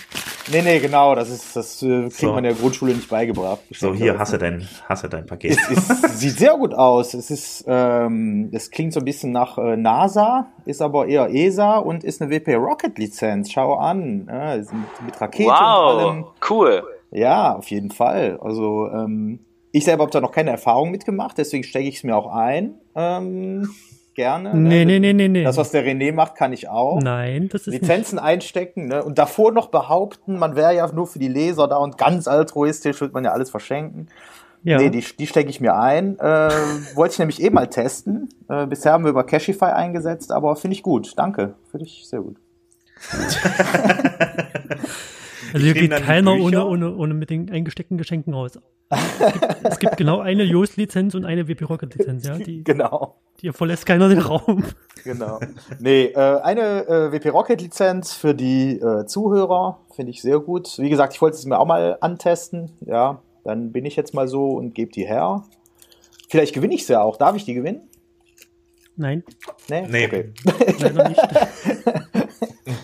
Nee, nee, genau. Das ist, das äh, kriegt So. man in der Grundschule nicht beigebracht. So, hier, hasse dein, hasse dein Paket. Es ist, sieht sehr gut aus. Es ist, ähm, es klingt so ein bisschen nach äh, NASA, ist aber eher ESA und ist eine WP Rocket Lizenz. Schau an, ja, ist mit, mit Rakete und allem. Wow, cool. Ja, auf jeden Fall. Also ähm, ich selber habe da noch keine Erfahrung mitgemacht, deswegen stecke ich es mir auch ein. Ähm, gerne. Nee, ne? nee, nee, nee, nee. Das, was der René macht, kann ich auch. Nein, das ist nicht. Lizenzen einstecken ne? und davor noch behaupten, man wäre ja nur für die Leser da und ganz altruistisch wird man ja alles verschenken. Ja. Nee, die, die stecke ich mir ein. Äh, wollte ich nämlich eh mal testen. Äh, bisher haben wir über Cashify eingesetzt, aber finde ich gut. Danke. Finde ich sehr gut. Also hier geht keiner ohne, ohne, ohne mit den eingesteckten Geschenken raus. Es gibt, es gibt genau eine Yoast-Lizenz und eine WP Rocket-Lizenz, ja. Die, Genau. die verlässt keiner den Raum. Genau. Nee, äh, eine äh, WP Rocket Lizenz für die äh, Zuhörer finde ich sehr gut. Wie gesagt, ich wollte es mir auch mal antesten. Ja, dann bin ich jetzt mal so und gebe die her. Vielleicht gewinne ich sie ja auch. Darf ich die gewinnen? Nein, Nee? Nee. Okay. leider nicht.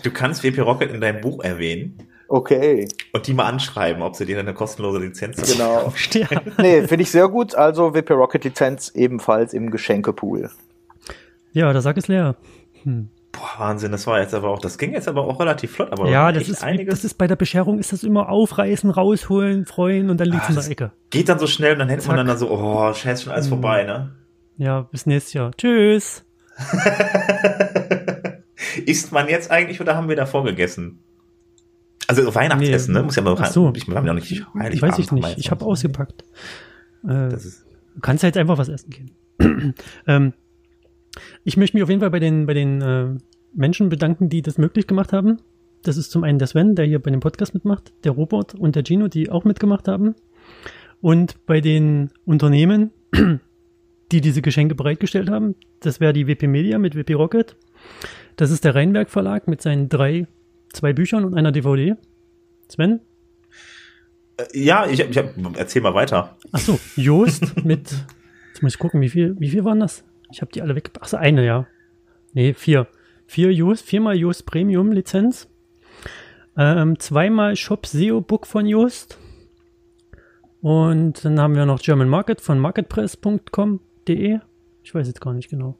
Du kannst WP Rocket in deinem Buch erwähnen okay, und die mal anschreiben, ob sie dir eine kostenlose Lizenz geben. genau. Ja. Nee, finde ich sehr gut. Also WP Rocket Lizenz ebenfalls im Geschenkepool. ja, der Sack ist leer. Hm. Boah, Wahnsinn, das war jetzt aber auch, das ging jetzt aber auch relativ flott, aber Ja, das ist, einiges. das ist bei der Bescherung ist das immer aufreißen, rausholen, freuen und dann liegt's Ah, in der das- Ecke. geht dann so schnell und dann hätte man dann so, oh, scheiße, schon alles Mhm. vorbei, ne? Ja, bis nächstes Jahr. Tschüss. Isst man jetzt eigentlich oder haben wir davor gegessen? Also Weihnachtsessen, Nee. ne? Muss ja mal Ach so. Ich, haben ja noch nicht Heiligabend. Weiß ich nicht. Ich habe ausgepackt. Äh, Du kannst ja jetzt einfach was essen gehen. ähm, ich möchte mich auf jeden Fall bei den, bei den äh, Menschen bedanken, die das möglich gemacht haben. Das ist zum einen der Sven, der hier bei dem Podcast mitmacht, der Robert und der Gino, die auch mitgemacht haben. Und bei den Unternehmen, die diese Geschenke bereitgestellt haben, das wäre die WP Media mit WP Rocket. Das ist der Rheinwerk Verlag mit seinen drei, zwei Büchern und einer DVD. Sven? äh, ja, ich, ich hab, erzähl mal weiter. Ach so, Joost mit, jetzt muss ich gucken, wie viel, wie viel waren das? Ich habe die alle weg. Ach so, eine, ja. Nee, vier. Vier Joost, viermal Joost Premium Lizenz. Ähm, zweimal Shop SEO Book von Joost. Und dann haben wir noch German Market von marketpress.com.de. Ich weiß jetzt gar nicht genau.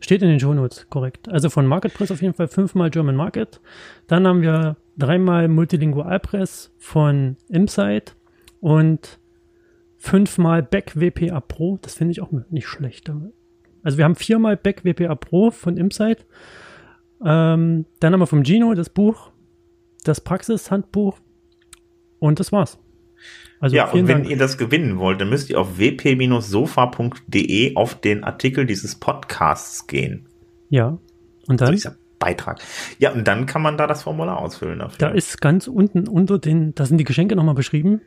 Steht in den Shownotes, korrekt. Also von Marketpress auf jeden Fall fünfmal German Market. Dann haben wir dreimal Multilingualpress von Insight und fünfmal Back WPA Pro. Das finde ich auch nicht schlecht. Also wir haben viermal Back WPA Pro von Insight. Ähm, dann haben wir vom Gino das Buch, das Praxishandbuch und das war's. Also ja, und wenn Dank. ihr das gewinnen wollt, dann müsst ihr auf wp-sofa.de auf den Artikel dieses Podcasts gehen. ja. Und So dann, dieser Beitrag. Ja, und dann kann man da das Formular ausfüllen dafür. da ist ganz unten unter den, da sind die Geschenke nochmal beschrieben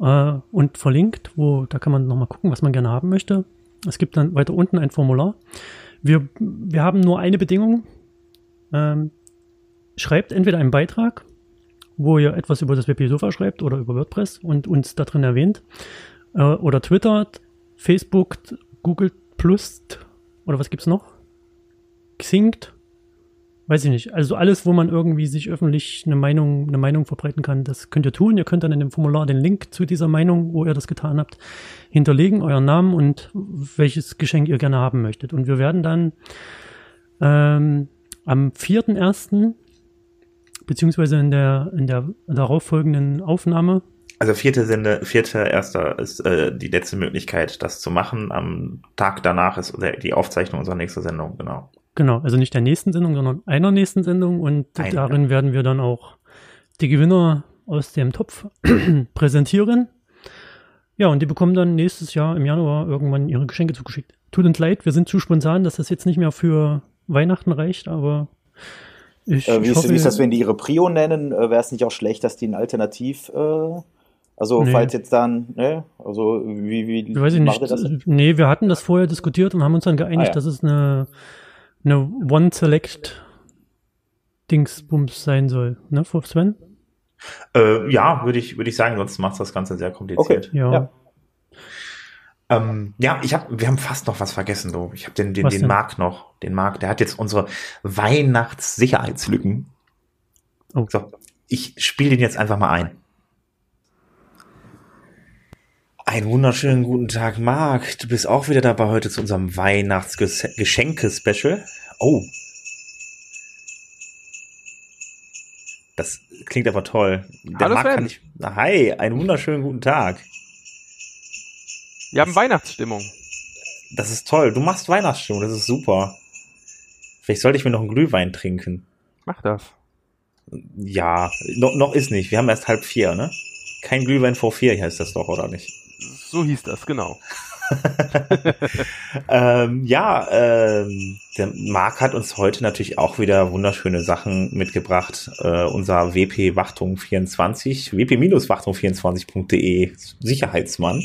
äh, und verlinkt, wo, da kann man nochmal gucken, was man gerne haben möchte. Es gibt dann weiter unten ein Formular. Wir, wir haben nur eine Bedingung. Ähm, schreibt entweder einen Beitrag, wo ihr etwas über das WP Sofa schreibt oder über WordPress und uns da drin erwähnt. Äh, oder twittert, Facebook, Google Plus oder was gibt's noch? Xingt. Weiß ich nicht. Also alles, wo man irgendwie sich öffentlich eine Meinung, eine Meinung verbreiten kann, das könnt ihr tun. Ihr könnt dann in dem Formular den Link zu dieser Meinung, wo ihr das getan habt, hinterlegen, euren Namen und welches Geschenk ihr gerne haben möchtet. Und wir werden dann ähm, am 4.1. beziehungsweise in der, in der darauffolgenden Aufnahme, Also vierte Sende, vierte erster ist äh, die letzte Möglichkeit, das zu machen. Am Tag danach ist die Aufzeichnung unserer nächsten Sendung, genau. genau, also nicht der nächsten Sendung, sondern einer nächsten Sendung und Eine, darin werden wir dann auch die Gewinner aus dem Topf präsentieren. Ja, und die bekommen dann nächstes Jahr im Januar irgendwann ihre Geschenke zugeschickt. Tut uns leid, wir sind zu spontan, dass das jetzt nicht mehr für Weihnachten reicht, aber ich, Äh, wie, ich ist, hoffe, wie ist das, wenn die ihre Prio nennen? Äh, Wäre es nicht auch schlecht, dass die ein Alternativ, äh, also Nee. falls jetzt dann, ne? Also wie, wie Weiß ich macht nicht. das? Nee, wir hatten das vorher diskutiert und haben uns dann geeinigt, Ah, ja. dass es eine, eine One-Select-Dingsbums sein soll. Ne, für Sven? Äh, ja, würde ich, würde ich sagen, sonst macht das Ganze sehr kompliziert. Okay. Ja. Ja. Ähm, ja, ich hab, wir haben fast noch was vergessen, du. Ich habe den, den, Was den denn? Marc noch. Den Marc, der hat jetzt unsere Weihnachtssicherheitslücken. Oh. So, ich spiele den jetzt einfach mal ein. Einen wunderschönen guten Tag, Marc. Du bist auch wieder dabei heute zu unserem Weihnachtsgeschenke-Special. Oh. Das klingt aber toll. Der Hallo Marc Sven. kann ich. Hi, einen wunderschönen guten Tag. Wir haben Weihnachtsstimmung. Das ist toll. Du machst Weihnachtsstimmung, das ist super. Vielleicht sollte ich mir noch einen Glühwein trinken. Mach das. Ja, noch, noch ist nicht. Wir haben erst halb vier, ne? Kein Glühwein vor vier heißt das doch, oder nicht? So hieß das, genau. ähm, ja, ähm, der Marc hat uns heute natürlich auch wieder wunderschöne Sachen mitgebracht. Äh, unser WP Wachtung 24, wp-wachtung24.de Sicherheitsmann.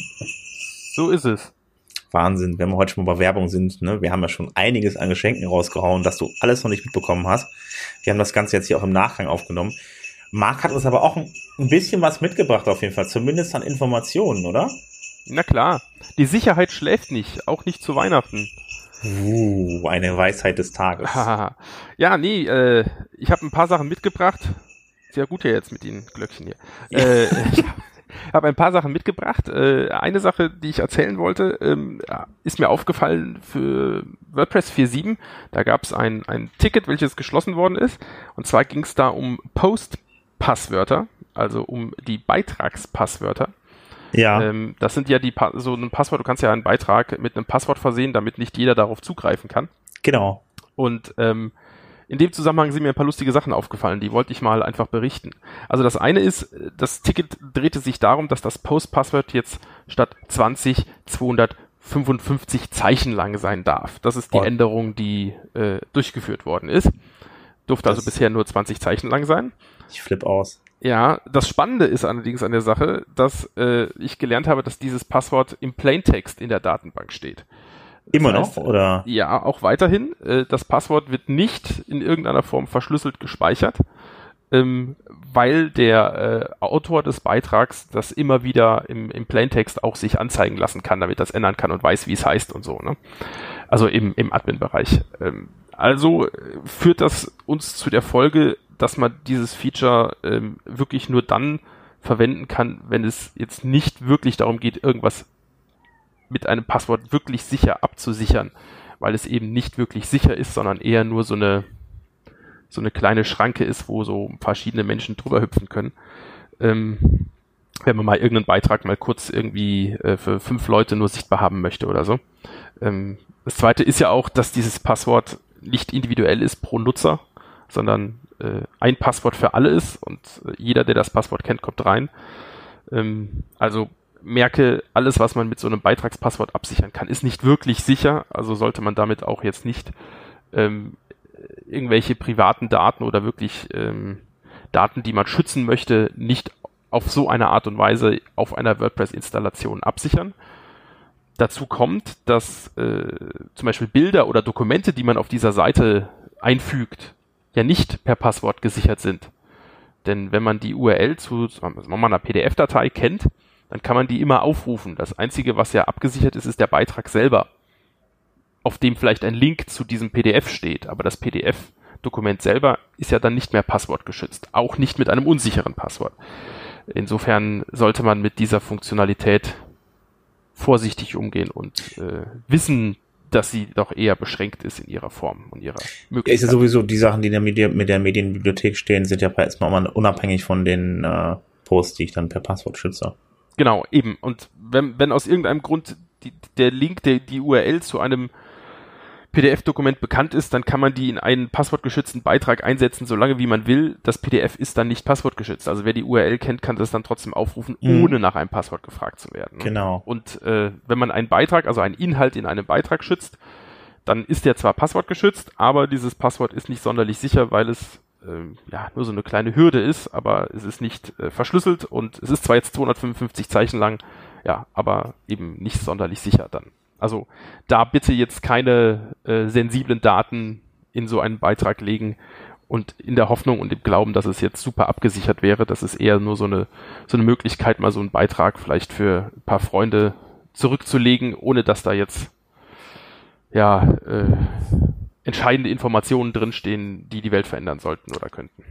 So ist es. Wahnsinn, wenn wir heute schon mal bei Werbung sind, ne? Wir haben ja schon einiges an Geschenken rausgehauen, dass du alles noch nicht mitbekommen hast. Wir haben das Ganze jetzt hier auch im Nachgang aufgenommen. Marc hat uns aber auch ein, bisschen was mitgebracht auf jeden Fall, zumindest an Informationen, oder? Na klar. Die Sicherheit schläft nicht, auch nicht zu Weihnachten. Uh, eine Weisheit des Tages. ja, nee, äh, ich habe ein paar Sachen mitgebracht. Sehr gut ja jetzt mit den Glöckchen hier. Ja. Äh, habe ein paar Sachen mitgebracht. Äh, eine Sache, die ich erzählen wollte, ähm, ist mir aufgefallen für WordPress 4.7. Da gab es ein, ein Ticket, welches geschlossen worden ist. Und zwar ging es da um Post-Passwörter, also um die Beitragspasswörter. Ja. Ähm, das sind ja die pa so ein Passwort, du kannst ja einen Beitrag mit einem Passwort versehen, damit nicht jeder darauf zugreifen kann. Genau. Und ähm, in dem Zusammenhang sind mir ein paar lustige Sachen aufgefallen, die wollte ich mal einfach berichten. Also das eine ist, das Ticket drehte sich darum, dass das Post-Passwort jetzt statt 20 255 Zeichen lang sein darf. Das ist die oh. Änderung, die äh, durchgeführt worden ist. Durfte also das also bisher nur 20 Zeichen lang sein. Ich flipp aus. Ja, das Spannende ist allerdings an der Sache, dass äh, ich gelernt habe, dass dieses Passwort im Plaintext in der Datenbank steht. Das Immer heißt, noch, oder? Ja, auch weiterhin. Äh, das Passwort wird nicht in irgendeiner Form verschlüsselt gespeichert, ähm, weil der äh, Autor des Beitrags das immer wieder im, im Plaintext auch sich anzeigen lassen kann, damit das ändern kann und weiß, wie es heißt und so. Ne? Also im, im Admin-Bereich. Ähm, also äh, führt das uns zu der Folge, dass man dieses Feature ähm, wirklich nur dann verwenden kann, wenn es jetzt nicht wirklich darum geht, irgendwas mit einem Passwort wirklich sicher abzusichern, weil es eben nicht wirklich sicher ist, sondern eher nur so eine so eine kleine Schranke ist, wo so verschiedene Menschen drüber hüpfen können. Ähm, wenn man mal irgendeinen Beitrag mal kurz irgendwie äh, für fünf Leute nur sichtbar haben möchte oder so. Ähm, das zweite ist ja auch, dass dieses Passwort nicht individuell ist pro Nutzer, sondern äh, ein Passwort für alle ist und äh, jeder, der das Passwort kennt, kommt rein. Ähm, also merke, alles, was man mit so einem Beitragspasswort absichern kann, ist nicht wirklich sicher. Also sollte man damit auch jetzt nicht ähm, irgendwelche privaten Daten oder wirklich ähm, Daten, die man schützen möchte, nicht auf so eine Art und Weise auf einer WordPress-Installation absichern. Dazu kommt, dass äh, zum Beispiel Bilder oder Dokumente, die man auf dieser Seite einfügt, ja nicht per Passwort gesichert sind. Denn wenn man die URL zu man einer PDF-Datei kennt, dann kann man die immer aufrufen. Das Einzige, was ja abgesichert ist, ist der Beitrag selber, auf dem vielleicht ein Link zu diesem PDF steht. Aber das PDF-Dokument selber ist ja dann nicht mehr passwortgeschützt, auch nicht mit einem unsicheren Passwort. Insofern sollte man mit dieser Funktionalität vorsichtig umgehen und äh, wissen, dass sie doch eher beschränkt ist in ihrer Form und ihrer Möglichkeit. Ist ja sowieso die Sachen, die in der Medi mit der Medienbibliothek stehen, sind ja erstmal unabhängig von den äh, Posts, die ich dann per Passwort schütze. Genau, eben. Und wenn, wenn aus irgendeinem Grund die, der Link, der, die URL zu einem PDF-Dokument bekannt ist, dann kann man die in einen passwortgeschützten Beitrag einsetzen, solange wie man will. Das PDF ist dann nicht passwortgeschützt. Also wer die URL kennt, kann das dann trotzdem aufrufen, mhm. ohne nach einem Passwort gefragt zu werden. Genau. Und äh, wenn man einen Beitrag, also einen Inhalt in einem Beitrag schützt, dann ist der zwar passwortgeschützt, aber dieses Passwort ist nicht sonderlich sicher, weil es äh, ja nur so eine kleine Hürde ist, aber es ist nicht äh, verschlüsselt und es ist zwar jetzt 255 Zeichen lang, ja, aber eben nicht sonderlich sicher dann. Also da bitte jetzt keine äh, sensiblen Daten in so einen Beitrag legen und in der Hoffnung und im Glauben, dass es jetzt super abgesichert wäre. Das ist eher nur so eine, so eine Möglichkeit, mal so einen Beitrag vielleicht für ein paar Freunde zurückzulegen, ohne dass da jetzt ja äh, entscheidende Informationen drinstehen, die die Welt verändern sollten oder könnten.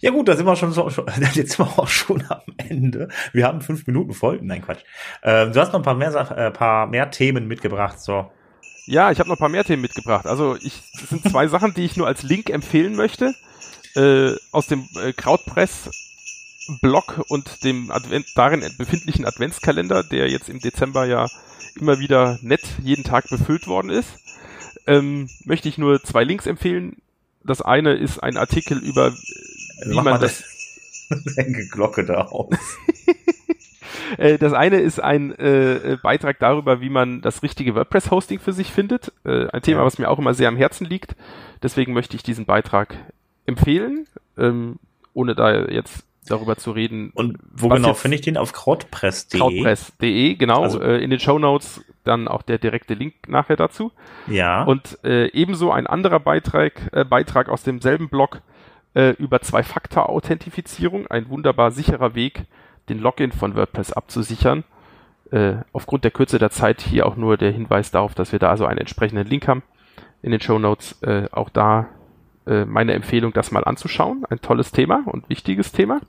Ja gut, da sind wir schon so, schon, jetzt sind wir auch schon am Ende. Wir haben fünf Minuten voll. Nein, Quatsch. Ähm, du hast noch ein paar mehr, äh, paar mehr Themen mitgebracht, so. Ja, ich habe noch ein paar mehr Themen mitgebracht. Also ich, das sind zwei Sachen, die ich nur als Link empfehlen möchte. Äh, aus dem äh, Krautpress Blog und dem Advent, darin befindlichen Adventskalender, der jetzt im Dezember ja immer wieder nett jeden Tag befüllt worden ist, ähm, möchte ich nur zwei Links empfehlen. Das eine ist ein Artikel über, wie Mach man mal das, Denke Glocke da aus. Äh, das eine ist ein äh, äh, Beitrag darüber, wie man das richtige WordPress-Hosting für sich findet. Äh, ein Thema, was mir auch immer sehr am Herzen liegt. Deswegen möchte ich diesen Beitrag empfehlen, ähm, ohne da jetzt darüber zu reden. Und wo genau finde ich den? Auf krautpress.de? Krautpress.de, genau. Also- äh, in den Show Notes dann auch der direkte Link nachher dazu. Ja. Und äh, ebenso ein anderer Beitrag, äh, Beitrag aus demselben Blog äh, über Zwei-Faktor-Authentifizierung, ein wunderbar sicherer Weg, den Login von WordPress abzusichern. Äh, aufgrund der Kürze der Zeit hier auch nur der Hinweis darauf, dass wir da also einen entsprechenden Link haben in den Show Notes. Äh, auch da meine Empfehlung, das mal anzuschauen. Ein tolles Thema und wichtiges Thema.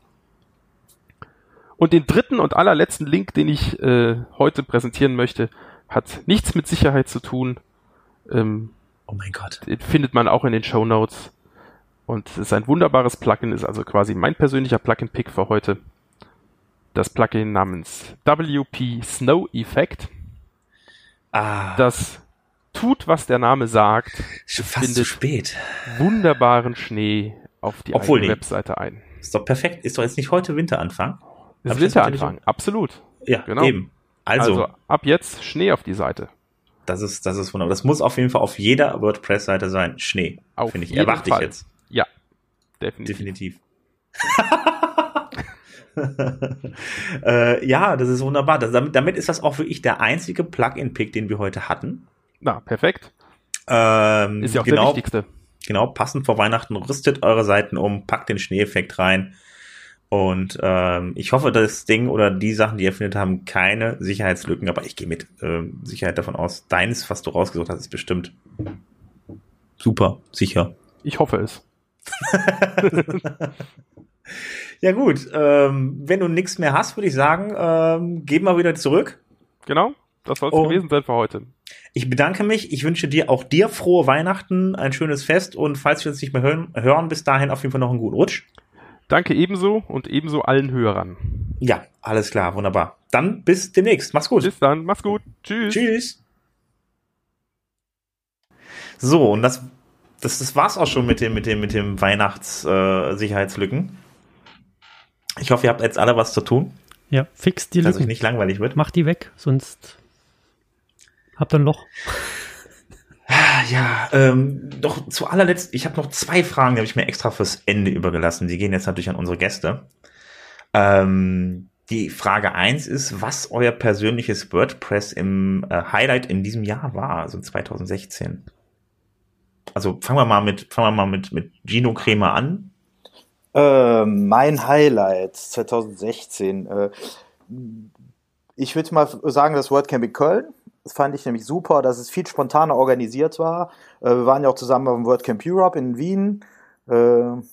Und den dritten und allerletzten Link, den ich äh, heute präsentieren möchte, hat nichts mit Sicherheit zu tun. Ähm, oh mein Gott. den findet man auch in den Show Notes. Und es ist ein wunderbares Plugin, ist also quasi mein persönlicher Plugin-Pick für heute. Das Plugin namens WP Snow Effect, Ah, das tut, was der Name sagt, ist fast zu spät. wunderbaren Schnee auf die Obwohl eigene nicht. Webseite ein. Ist doch perfekt. Ist doch jetzt nicht heute Winteranfang? Es Hab ist ich das Winteranfang, absolut. Ja, Genau. eben. Also, Also ab jetzt Schnee auf die Seite. das ist, das ist wunderbar. Das muss auf jeden Fall auf jeder WordPress-Seite sein. Schnee. Finde ich. Erwarte Fall. ich jetzt. Ja, definitiv. Definitiv. äh, ja, das ist wunderbar. Das, damit, damit ist das auch wirklich der einzige Plugin-Pick, den wir heute hatten. Na, perfekt. Ähm, Ist ja auch der genau, wichtigste. genau, passend vor Weihnachten, rüstet eure Seiten um, packt den Schneeeffekt rein. Und ähm, ich hoffe, das Ding oder die Sachen, die ihr findet, haben keine Sicherheitslücken, aber ich gehe mit ähm, Sicherheit davon aus. Deins, was du rausgesucht hast, ist bestimmt super sicher. Ich hoffe es. Ja gut, ähm, wenn du nichts mehr hast, würde ich sagen, ähm, gehen wir wieder zurück. Genau, das soll es gewesen sein für heute. Ich bedanke mich. Ich wünsche dir auch dir frohe Weihnachten, ein schönes Fest und falls wir uns nicht mehr hören, hören bis dahin auf jeden Fall noch einen guten Rutsch. Danke ebenso und ebenso allen Hörern. Ja, alles klar, wunderbar. Dann bis demnächst. Mach's gut. Bis dann, mach's gut. Tschüss. Tschüss. So, und das, das, das war's auch schon mit dem, mit dem, mit dem Weihnachts-Sicherheitslücken. Äh, ich hoffe, ihr habt jetzt alle was zu tun, Ja, fix die dass euch Lücken. nicht langweilig wird. Mach die weg, sonst habt ihr ein Loch. Ja, ähm, doch zu allerletzt, ich habe noch zwei Fragen, die habe ich mir extra fürs Ende übergelassen. Die gehen jetzt natürlich an unsere Gäste. Ähm, die Frage eins ist, was euer persönliches WordPress im äh, Highlight in diesem Jahr war, also 2016. Also fangen wir mal mit, fangen wir mal mit, mit Gino Kremer an. Äh, mein Highlight 2016. Äh, ich würde mal sagen, das WordCamp in Köln. Das fand ich nämlich super, dass es viel spontaner organisiert war. Äh, wir waren ja auch zusammen beim WordCamp Europe in Wien. Äh,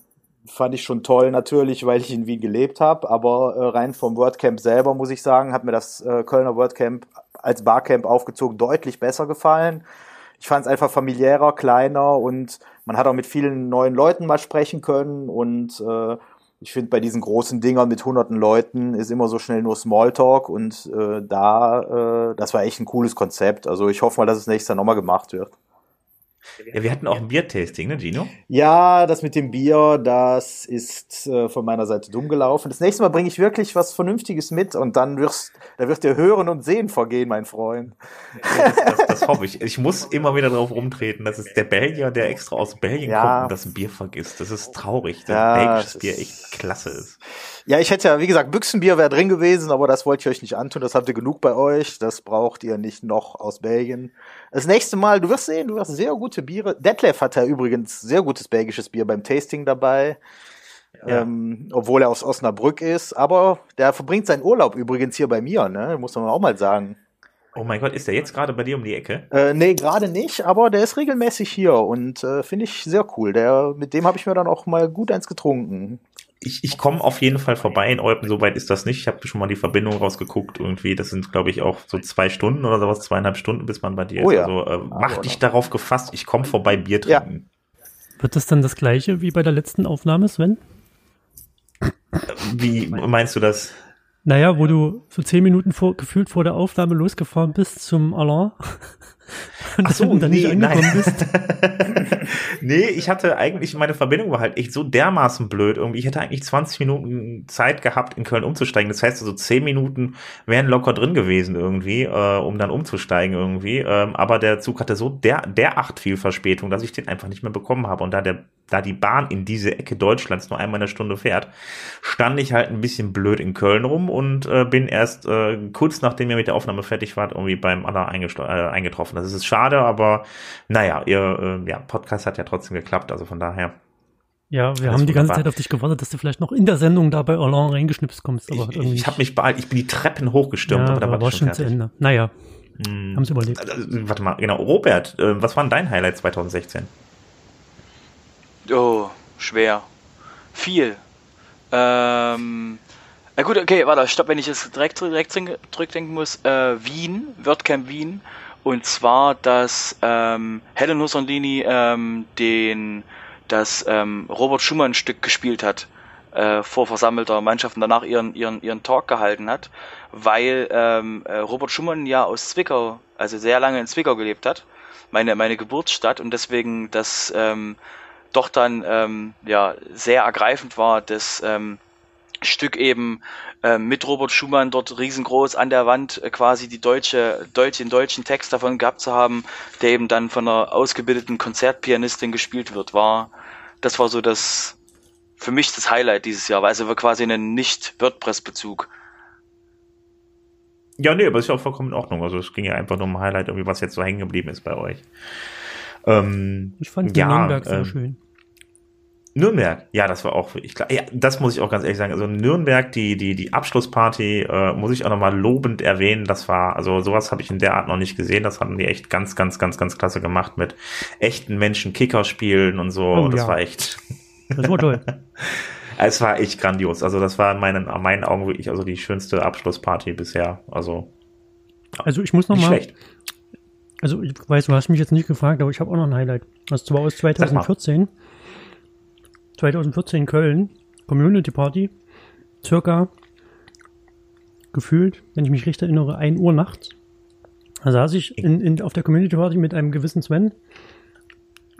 fand ich schon toll natürlich, weil ich in Wien gelebt habe. Aber äh, rein vom WordCamp selber muss ich sagen, hat mir das äh, Kölner WordCamp als Barcamp aufgezogen deutlich besser gefallen. Ich fand es einfach familiärer, kleiner und man hat auch mit vielen neuen Leuten mal sprechen können und äh, ich finde, bei diesen großen Dingern mit hunderten Leuten ist immer so schnell nur Smalltalk und äh, da, äh, das war echt ein cooles Konzept. Also ich hoffe mal, dass es nächstes Jahr nochmal gemacht wird. Ja, wir hatten auch ein Biertasting, ne, Gino? Ja, das mit dem Bier, das ist äh, von meiner Seite dumm gelaufen. Das nächste Mal bringe ich wirklich was Vernünftiges mit und dann wirst, da wird dir Hören und Sehen vergehen, mein Freund. Ja, das, das, das hoffe ich. Ich muss immer wieder drauf rumtreten. Das ist der Belgier, der extra aus Belgien Ja. kommt und das Bier vergisst. Das ist traurig, dass Ja, belgisches das Bier ist- echt klasse ist. Ja, ich hätte ja, wie gesagt, Büchsenbier wäre drin gewesen, aber das wollte ich euch nicht antun. Das habt ihr genug bei euch. Das braucht ihr nicht noch aus Belgien. Das nächste Mal, du wirst sehen, du hast sehr gute Biere. Detlef hat ja übrigens sehr gutes belgisches Bier beim Tasting dabei. Ja. Ähm, obwohl er aus Osnabrück ist. Aber der verbringt seinen Urlaub übrigens hier bei mir, ne? Muss man auch mal sagen. Oh mein Gott, ist der jetzt gerade bei dir um die Ecke? Äh, nee, gerade nicht, aber der ist regelmäßig hier und äh, finde ich sehr cool. Der, mit dem habe ich mir dann auch mal gut eins getrunken. Ich, ich komme auf jeden Fall vorbei in Eupen, so weit ist das nicht. Ich habe schon mal die Verbindung rausgeguckt irgendwie. Das sind, glaube ich, auch so zwei Stunden oder sowas, zweieinhalb Stunden, bis man bei dir Oh ist. ja. Also äh, mach Aber dich darauf gefasst, ich komme vorbei Bier Ja. trinken. Wird das dann das gleiche wie bei der letzten Aufnahme, Sven? Wie meinst du das? Naja, wo du so zehn Minuten vor, gefühlt vor der Aufnahme losgefahren bist zum Alarm und Ach so, dann nicht nee, angekommen nein. bist. nee, ich hatte eigentlich, meine Verbindung war halt echt so dermaßen blöd irgendwie. Ich hätte eigentlich 20 Minuten Zeit gehabt, in Köln umzusteigen. Das heißt, so also 10 Minuten wären locker drin gewesen irgendwie, äh, um dann umzusteigen irgendwie. Ähm, aber der Zug hatte so der, derart viel Verspätung, dass ich den einfach nicht mehr bekommen habe. Und da der, da die Bahn in diese Ecke Deutschlands nur einmal eine Stunde fährt, stand ich halt ein bisschen blöd in Köln rum und äh, bin erst äh, kurz nachdem ihr mit der Aufnahme fertig wart, irgendwie beim Aller eingestro- äh, eingetroffen. Das ist schade, aber naja, ihr äh, ja, Podcast hat ja trotzdem geklappt, also von daher. Ja, wir Alles haben die ganze wunderbar. Zeit auf dich gewartet, dass du vielleicht noch in der Sendung da bei Alarm reingeschnipst kommst. Aber Ich, ich, habe mich beeilt, ich bin die Treppen hochgestürmt, ja, aber da war, war schon zu fertig. Ende. Naja, Hm. haben sie überlebt. Also, warte mal, genau, Robert, äh, was war denn dein Highlight 2016? Oh, schwer. Viel. Ähm, na gut, okay, warte, stopp, wenn ich jetzt direkt, direkt zurück- zurückdenken muss. Äh, Wien, WordCamp Wien. Und zwar, dass ähm, Helen Husserlini ähm, den, das ähm, Robert Schumann-Stück gespielt hat äh, vor versammelter Mannschaft und danach ihren, ihren, ihren Talk gehalten hat, weil ähm, äh, Robert Schumann ja aus Zwickau, also sehr lange in Zwickau gelebt hat, meine, meine Geburtsstadt und deswegen das ähm, doch dann ähm, ja sehr ergreifend war, das ähm, Stück eben ähm, mit Robert Schumann dort riesengroß an der Wand äh, quasi die deutsche, deutsch, den deutschen Text davon gehabt zu haben, der eben dann von einer ausgebildeten Konzertpianistin gespielt wird, war, das war so das, für mich das Highlight dieses Jahr, weil also war quasi einen Nicht-WordPress-Bezug. Ja, nee, aber ist ja auch vollkommen in Ordnung. Also es ging ja einfach nur um ein Highlight, irgendwie, was jetzt so hängen geblieben ist bei euch. Ähm, Ich fand ja, Nürnberg sehr ähm, schön. Nürnberg, ja, das war auch wirklich klar. Ja, das muss ich auch ganz ehrlich sagen. Also Nürnberg, die die die Abschlussparty, äh, muss ich auch nochmal lobend erwähnen. Das war also sowas habe ich in der Art noch nicht gesehen. Das haben die echt ganz ganz ganz ganz klasse gemacht mit echten Menschen Kicker spielen und so. Oh, das ja. war echt, Das war toll. es war echt grandios. Also das war in meinen in meinen Augen wirklich also die schönste Abschlussparty bisher. Also Also ich muss noch mal, schlecht. Also ich weiß, du hast mich jetzt nicht gefragt, aber ich habe auch noch ein Highlight. Das zwar aus mal. 2014. 2014 Köln, Community Party, circa gefühlt, wenn ich mich richtig erinnere, 1 Uhr nachts. Da saß ich in, in, auf der Community Party mit einem gewissen Sven,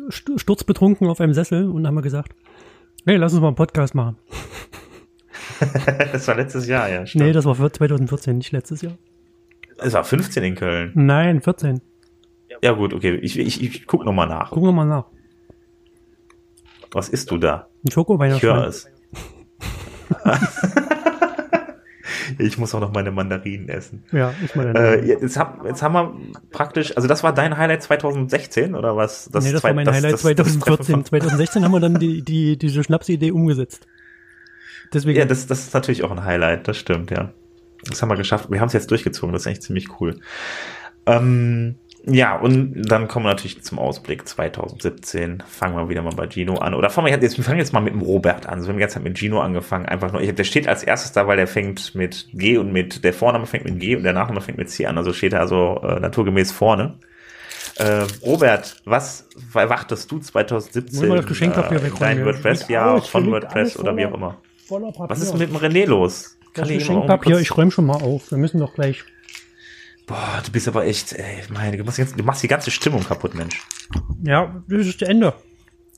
st- sturzbetrunken auf einem Sessel und haben wir gesagt, hey, lass uns mal einen Podcast machen. das war letztes Jahr, ja. Stimmt. Nee, das war für 2014, nicht letztes Jahr. es war 15 in Köln. Nein, 14. Ja gut, okay. Ich, ich, ich guck noch mal nach. Gucken wir mal nach. Was isst du da? Ein schoko Ich höre es. ich muss auch noch meine Mandarinen essen. Ja, ich meine. Äh, jetzt, hab, jetzt haben wir praktisch, also das war dein Highlight 2016 oder was? nee, das zwei- war mein Highlight das- das Treffen 2014. von- 2016 haben wir dann die, die, diese Schnapsidee umgesetzt. Deswegen, Ja, das, das ist natürlich auch ein Highlight, das stimmt, ja. Das haben wir geschafft. Wir haben es jetzt durchgezogen, das ist echt ziemlich cool. Ähm, ja, und dann kommen wir natürlich zum Ausblick 2017. Fangen wir wieder mal bei Gino an. Oder fangen wir jetzt, wir fangen jetzt mal mit dem Robert an. So, wir haben die ganze Zeit mit Gino angefangen. Einfach nur, ich, der steht als erstes da, weil der fängt mit G und mit, der Vorname fängt mit G und der Nachname fängt mit C an. Also steht er also äh, naturgemäß vorne. Äh, Robert, was erwartest du 2017 Hol mal das Geschenkpapier äh, dein. WordPress-Jahr von WordPress oder wie auch immer? Was ist mit dem René los? das ich mal Geschenkpapier? Ich räume schon mal auf. Wir müssen doch gleich. Boah, du bist aber echt, ey, meine, du machst, jetzt, du machst die ganze Stimmung kaputt, Mensch. Ja, das ist Ende.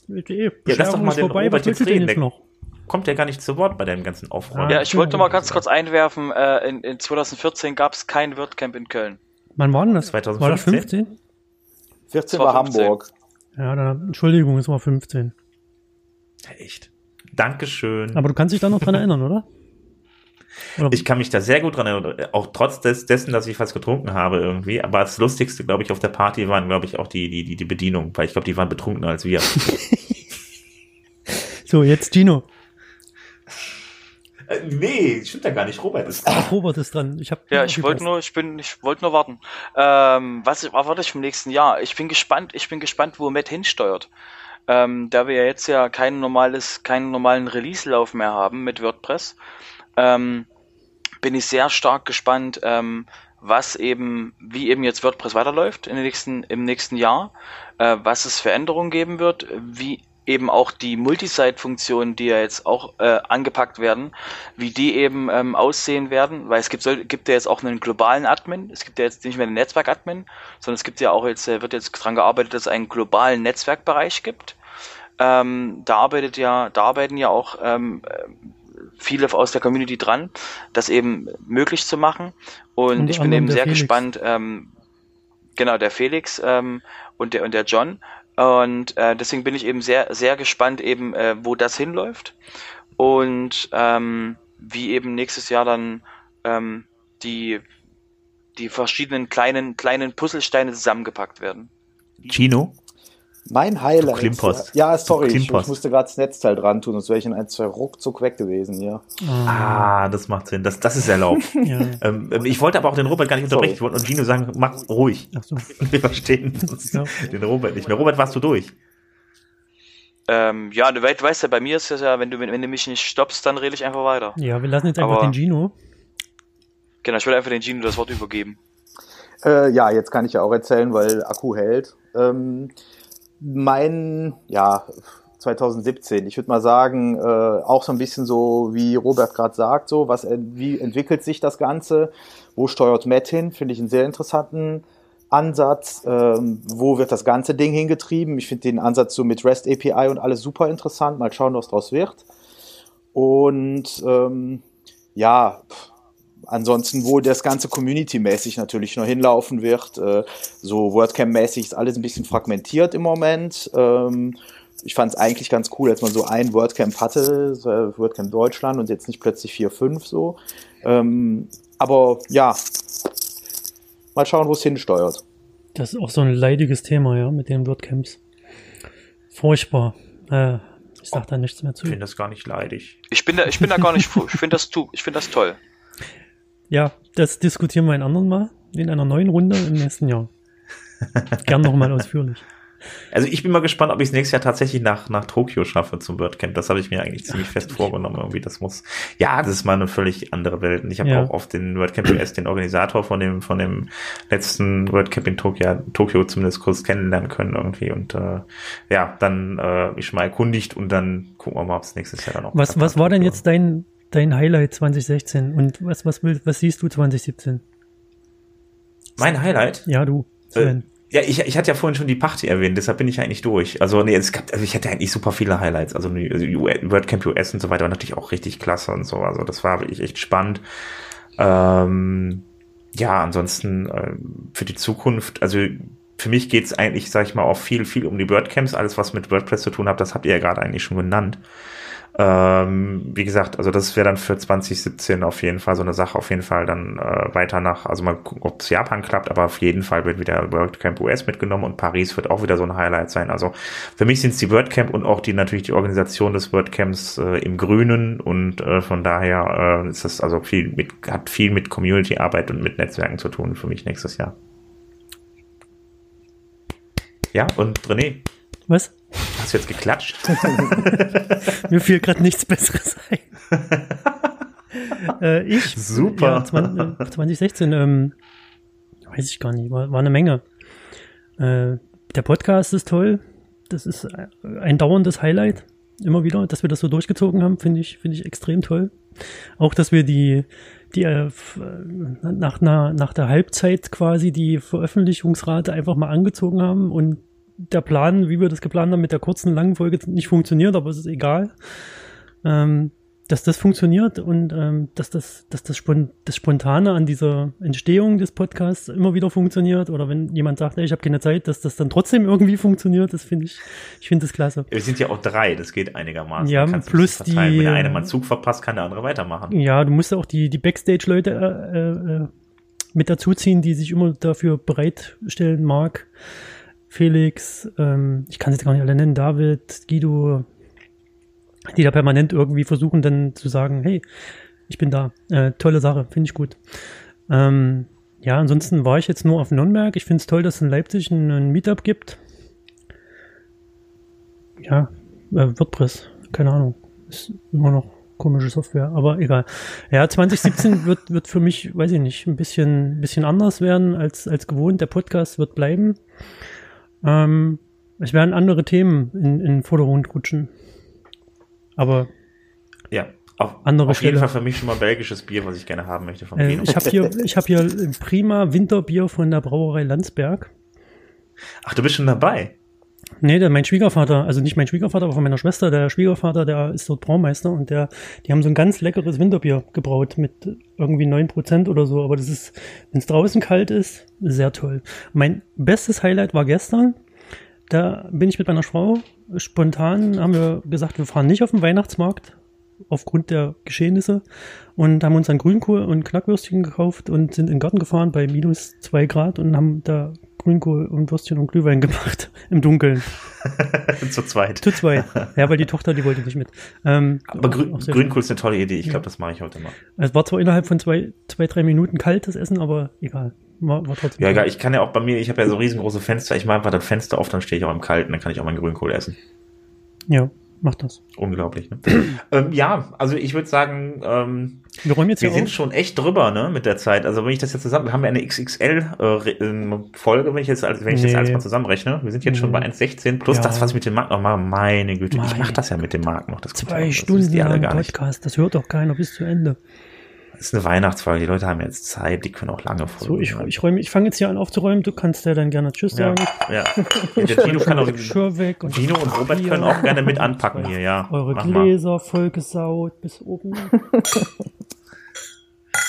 Eh, lass doch mal den vorbei. Robert jetzt reden, jetzt der- noch? Kommt ja gar nicht zu Wort bei deinem ganzen Aufräumen. Ja, ich wollte mal ganz kurz einwerfen, äh, in, in 2014 gab es kein WordCamp in Köln. Wann war denn das? 2015? War das 15? 14 Das war war 15. Hamburg. Ja, dann, Entschuldigung, es war 15. Echt. Dankeschön. Aber du kannst dich da noch dran erinnern, oder? Oder ich kann mich da sehr gut dran erinnern, auch trotz des, dessen, dass ich fast getrunken habe irgendwie. Aber das Lustigste, glaube ich, auf der Party waren, glaube ich, auch die, die, die, die Bedienung, weil ich glaube, die waren betrunkener als wir. so, jetzt Gino. äh, nee, stimmt ja gar nicht. Robert ist Ach, Robert ist dran. Ich hab Ja, ich wollte nur, ich bin, ich wollte nur warten. Ähm, was erwarte ich vom nächsten Jahr? Ich bin gespannt, ich bin gespannt, wo Matt hinsteuert. Ähm, da wir ja jetzt ja kein normales, keinen normalen Release-Lauf mehr haben mit WordPress, ähm, bin ich sehr stark gespannt, ähm, was eben, wie eben jetzt WordPress weiterläuft in den nächsten, im nächsten Jahr, äh, was es für Änderungen geben wird, wie eben auch die Multisite-Funktionen, die ja jetzt auch äh, angepackt werden, wie die eben ähm, aussehen werden, weil es gibt, soll, gibt ja jetzt auch einen globalen Admin, es gibt ja jetzt nicht mehr einen Netzwerk-Admin, sondern es gibt ja auch jetzt, äh, wird jetzt dran gearbeitet, dass es einen globalen Netzwerkbereich gibt. Ähm, da arbeitet ja, da arbeiten ja auch ähm, viele aus der Community dran, das eben möglich zu machen. Und, und ich bin eben sehr Felix. gespannt, ähm, genau, der Felix ähm, und der und der John, und äh, deswegen bin ich eben sehr, sehr gespannt, eben, äh, wo das hinläuft. Und ähm, wie eben nächstes Jahr dann ähm, die, die verschiedenen kleinen, kleinen Puzzlesteine zusammengepackt werden. Gino? Mein Highlight. Du Klimpost. Ja, sorry, ich, ich, musste gerade das Netzteil dran tun, sonst wäre ich in ein, zwei ruckzuck weg gewesen, ja. Ah, das macht Sinn. Das, das ist erlaubt. ja. ähm, ich wollte aber auch den Robert gar nicht unterbrechen. Ich wollte nur Gino sagen, mach ruhig. Ach so. Wir verstehen ja. den Robert nicht mehr. Robert, warst du durch? Ähm, ja, du weißt, weißt ja, bei mir ist es ja, wenn du, wenn, wenn du mich nicht stoppst, dann rede ich einfach weiter. Ja, wir lassen jetzt einfach aber, den Gino. Genau, ich will einfach den Gino das Wort übergeben. Äh, ja, jetzt kann ich ja auch erzählen, weil Akku hält. Ähm, mein, ja, 2017. Ich würde mal sagen, äh, auch so ein bisschen so, wie Robert gerade sagt, so, was, wie entwickelt sich das Ganze? Wo steuert Matt hin? Finde ich einen sehr interessanten Ansatz. Ähm, wo wird das ganze Ding hingetrieben? Ich finde den Ansatz so mit REST API und alles super interessant. Mal schauen, was draus wird. Und ähm, ja, ansonsten, wo das ganze Community-mäßig natürlich noch hinlaufen wird, äh, so WordCamp-mäßig ist alles ein bisschen fragmentiert im Moment. Ähm, ich fand es eigentlich ganz cool, als man so ein WordCamp hatte, äh, WordCamp Deutschland und jetzt nicht plötzlich vier, fünf so. Ähm, aber ja, mal schauen, wo es hinsteuert. Das ist auch so ein leidiges Thema, ja, mit den WordCamps. Furchtbar. Äh, ich sag da nichts mehr zu. Ich finde das gar nicht leidig. Ich bin da, ich bin da gar nicht, ich finde das, ich finde das toll. Ja, das diskutieren wir ein anderen Mal in einer neuen Runde im nächsten Jahr. Gern nochmal ausführlich. Also ich bin mal gespannt, ob ich es nächstes Jahr tatsächlich nach, nach Tokio schaffe zum WordCamp. Das habe ich mir eigentlich ziemlich Ach, fest vorgenommen. Irgendwie, das muss. Ja, das ist mal eine völlig andere Welt. Und ich habe ja. auch auf den WordCamp US den Organisator von dem, von dem letzten WordCamp in Tokio, Tokio zumindest kurz kennenlernen können irgendwie. Und äh, ja, dann äh, mich mal erkundigt und dann gucken wir mal, ob es nächstes Jahr dann auch. Was, was war denn jetzt dein dein Highlight 2016 und was, was, will, was siehst du 2017? Mein Highlight? Ja, du. Äh, ja, ich, ich hatte ja vorhin schon die Party erwähnt, deshalb bin ich eigentlich durch. Also, nee, es gab, also ich hatte eigentlich super viele Highlights. Also, WordCamp US und so weiter war natürlich auch richtig klasse und so. Also, das war wirklich echt spannend. Ähm, ja, ansonsten äh, für die Zukunft, also für mich geht's eigentlich, sag ich mal, auch viel, viel um die WordCamps. Alles, was mit WordPress zu tun hat, das habt ihr ja gerade eigentlich schon genannt. Ähm, wie gesagt, also das wäre dann für 2017 auf jeden Fall so eine Sache, auf jeden Fall dann äh, weiter nach, also mal gucken, ob es Japan klappt, aber auf jeden Fall wird wieder WordCamp US mitgenommen und Paris wird auch wieder so ein Highlight sein. Also für mich sind es die WordCamp und auch die natürlich die Organisation des WordCamps äh, im Grünen und äh, von daher äh, ist das also viel mit, hat viel mit Community-Arbeit und mit Netzwerken zu tun für mich nächstes Jahr. Ja, und René, was? Hast du jetzt geklatscht? Mir fiel gerade nichts Besseres ein. äh, ich. Super. Ja, 20, 2016, ähm, weiß ich gar nicht, war, war eine Menge. Äh, der Podcast ist toll. Das ist ein dauerndes Highlight. Immer wieder, dass wir das so durchgezogen haben, finde ich, finde ich extrem toll. Auch, dass wir die, die äh, nach, nach, nach der Halbzeit quasi die Veröffentlichungsrate einfach mal angezogen haben und der Plan, wie wir das geplant haben, mit der kurzen, langen Folge nicht funktioniert, aber es ist egal. Ähm, dass das funktioniert und ähm, dass das, dass das, Spon das Spontane an dieser Entstehung des Podcasts immer wieder funktioniert oder wenn jemand sagt, ey, ich habe keine Zeit, dass das dann trotzdem irgendwie funktioniert, das finde ich, ich finde das klasse. Wir sind ja auch drei, das geht einigermaßen. Ja, plus die. Wenn der eine mal Zug verpasst, kann der andere weitermachen. Ja, du musst auch die, die Backstage-Leute äh, äh, mit dazuziehen, die sich immer dafür bereitstellen mag. Felix, ähm, ich kann sie gar nicht alle nennen, David, Guido, die da permanent irgendwie versuchen dann zu sagen, hey, ich bin da. Äh, tolle Sache, finde ich gut. Ähm, ja, ansonsten war ich jetzt nur auf Nürnberg. Ich finde es toll, dass es in Leipzig ein, ein Meetup gibt. Ja, äh, WordPress, keine Ahnung. Ist immer noch komische Software, aber egal. Ja, 2017 wird, wird für mich, weiß ich nicht, ein bisschen, bisschen anders werden als, als gewohnt. Der Podcast wird bleiben. Ähm, Es werden andere Themen in, in den Vordergrund rutschen. Aber Ja, auf, Andere auf jeden. Fall für mich schon mal belgisches Bier, was ich gerne haben möchte vom äh, ich habe hier, ich hab hier prima Winterbier von der Brauerei Landsberg. Ach, du bist schon dabei. Nee, der, mein Schwiegervater, also nicht mein Schwiegervater, aber von meiner Schwester, der Schwiegervater, der ist dort Braumeister und der, die haben so ein ganz leckeres Winterbier gebraut mit irgendwie 9% oder so, aber das ist, wenn es draußen kalt ist, sehr toll. Mein bestes Highlight war gestern, da bin ich mit meiner Frau spontan, haben wir gesagt, wir fahren nicht auf den Weihnachtsmarkt aufgrund der Geschehnisse und haben uns dann Grünkohl und Knackwürstchen gekauft und sind in den Garten gefahren bei minus zwei Grad und haben da Grünkohl und Würstchen und Glühwein gemacht im Dunkeln. Zu zweit. Zu zweit. Ja, weil die Tochter, die wollte nicht mit. Ähm, Aber Grün, Grünkohl ist eine tolle Idee. Ich Ja. glaube, das mache ich heute mal. Es war zwar innerhalb von zwei, zwei, drei Minuten kaltes Essen, aber egal. War, war trotzdem. Ja, egal. Ich kann ja auch bei mir, ich habe ja so riesengroße Fenster. Ich mache einfach das Fenster auf, dann stehe ich auch im Kalten. Dann kann ich auch meinen Grünkohl essen. Ja, mach das. Unglaublich, ne? ähm, ja, also ich würde sagen, ähm, Wir räumen jetzt wir sind auf. schon echt drüber, ne, mit der Zeit. Also wenn ich das jetzt zusammen, wir haben ja eine XXL-Folge, wenn ich jetzt, wenn ich das Nee. alles mal zusammenrechne. Wir sind jetzt schon Nee. bei 1,16 plus Ja. das, was ich mit dem Markt noch mache. Meine Güte, ich Meine mache das ja mit dem Markt noch. Das ja Zwei das Stunden ihr alle lang gar nicht. Podcast. Das hört doch keiner bis zu Ende. Das ist eine Weihnachtsfolge. Die Leute haben jetzt Zeit, die können auch lange Folgen So, ich, ich räume, ich fange jetzt hier an aufzuräumen. Du kannst ja dann gerne Tschüss ja, sagen. ja. Der Gino kann auch, Geschirr weg. Und Gino und Robert können auch gerne mit anpacken hier, ja. Eure Mach mal. Gläser vollgesaut bis oben.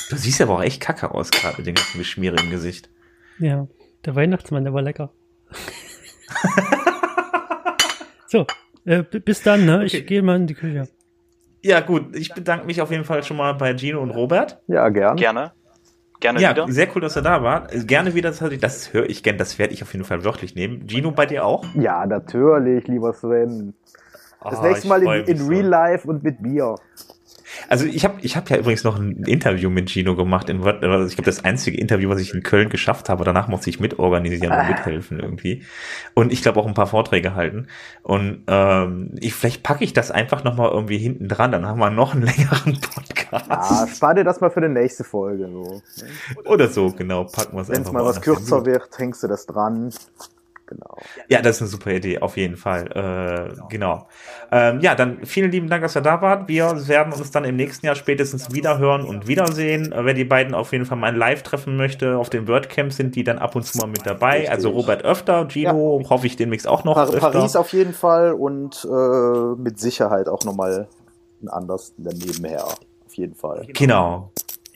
Du siehst aber auch echt kacke aus gerade mit dem ganzen Geschmiere im Gesicht. Ja, der Weihnachtsmann, der war lecker. so, äh, bis dann, ne? Ich Okay. gehe mal in die Küche. Ja, gut. Ich bedanke mich auf jeden Fall schon mal bei Gino und Robert. Ja, gern. Gerne. Gerne Ja, wieder. sehr cool, dass er da war. Gerne wieder, das, das höre ich gern, das werde ich auf jeden Fall wörtlich nehmen. Gino, bei dir auch? Ja, natürlich, lieber Sven. Das Ah, nächste Mal in, in so. Real Life und mit Bier. Also ich habe ich hab ja übrigens noch ein Interview mit Gino gemacht. In, also ich glaube, das einzige Interview, was ich in Köln geschafft habe. Danach musste ich mitorganisieren und mithelfen irgendwie. Und ich glaube auch ein paar Vorträge halten. Und ähm, ich, vielleicht packe ich das einfach nochmal irgendwie hinten dran. Dann haben wir noch einen längeren Podcast. Ah, spar dir das mal für die nächste Folge. So. Oder so, genau. Packen wir es Wenn einfach es mal was kürzer wird, hängst du das dran. Genau. Ja, das ist eine super Idee, auf jeden Fall. Äh, genau. Ähm, ja, dann vielen lieben Dank, dass ihr da wart. Wir werden uns dann im nächsten Jahr spätestens wieder hören und wiedersehen. Äh, wer die beiden auf jeden Fall mal live treffen möchte, auf dem WordCamp sind die dann ab und zu mal mit dabei. Richtig. Also Robert öfter, Gino hoffe ich demnächst auch noch Par öfter. Paris auf jeden Fall und äh, mit Sicherheit auch nochmal ein anderes nebenher. Auf jeden Fall. Genau.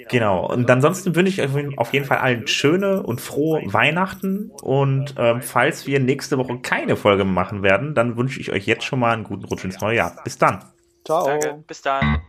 Genau. Und ansonsten wünsche ich euch auf jeden Fall allen schöne und frohe Weihnachten. Und ähm, falls wir nächste Woche keine Folge machen werden, dann wünsche ich euch jetzt schon mal einen guten Rutsch ins neue Jahr. Bis dann. Ciao. Danke. Bis dann.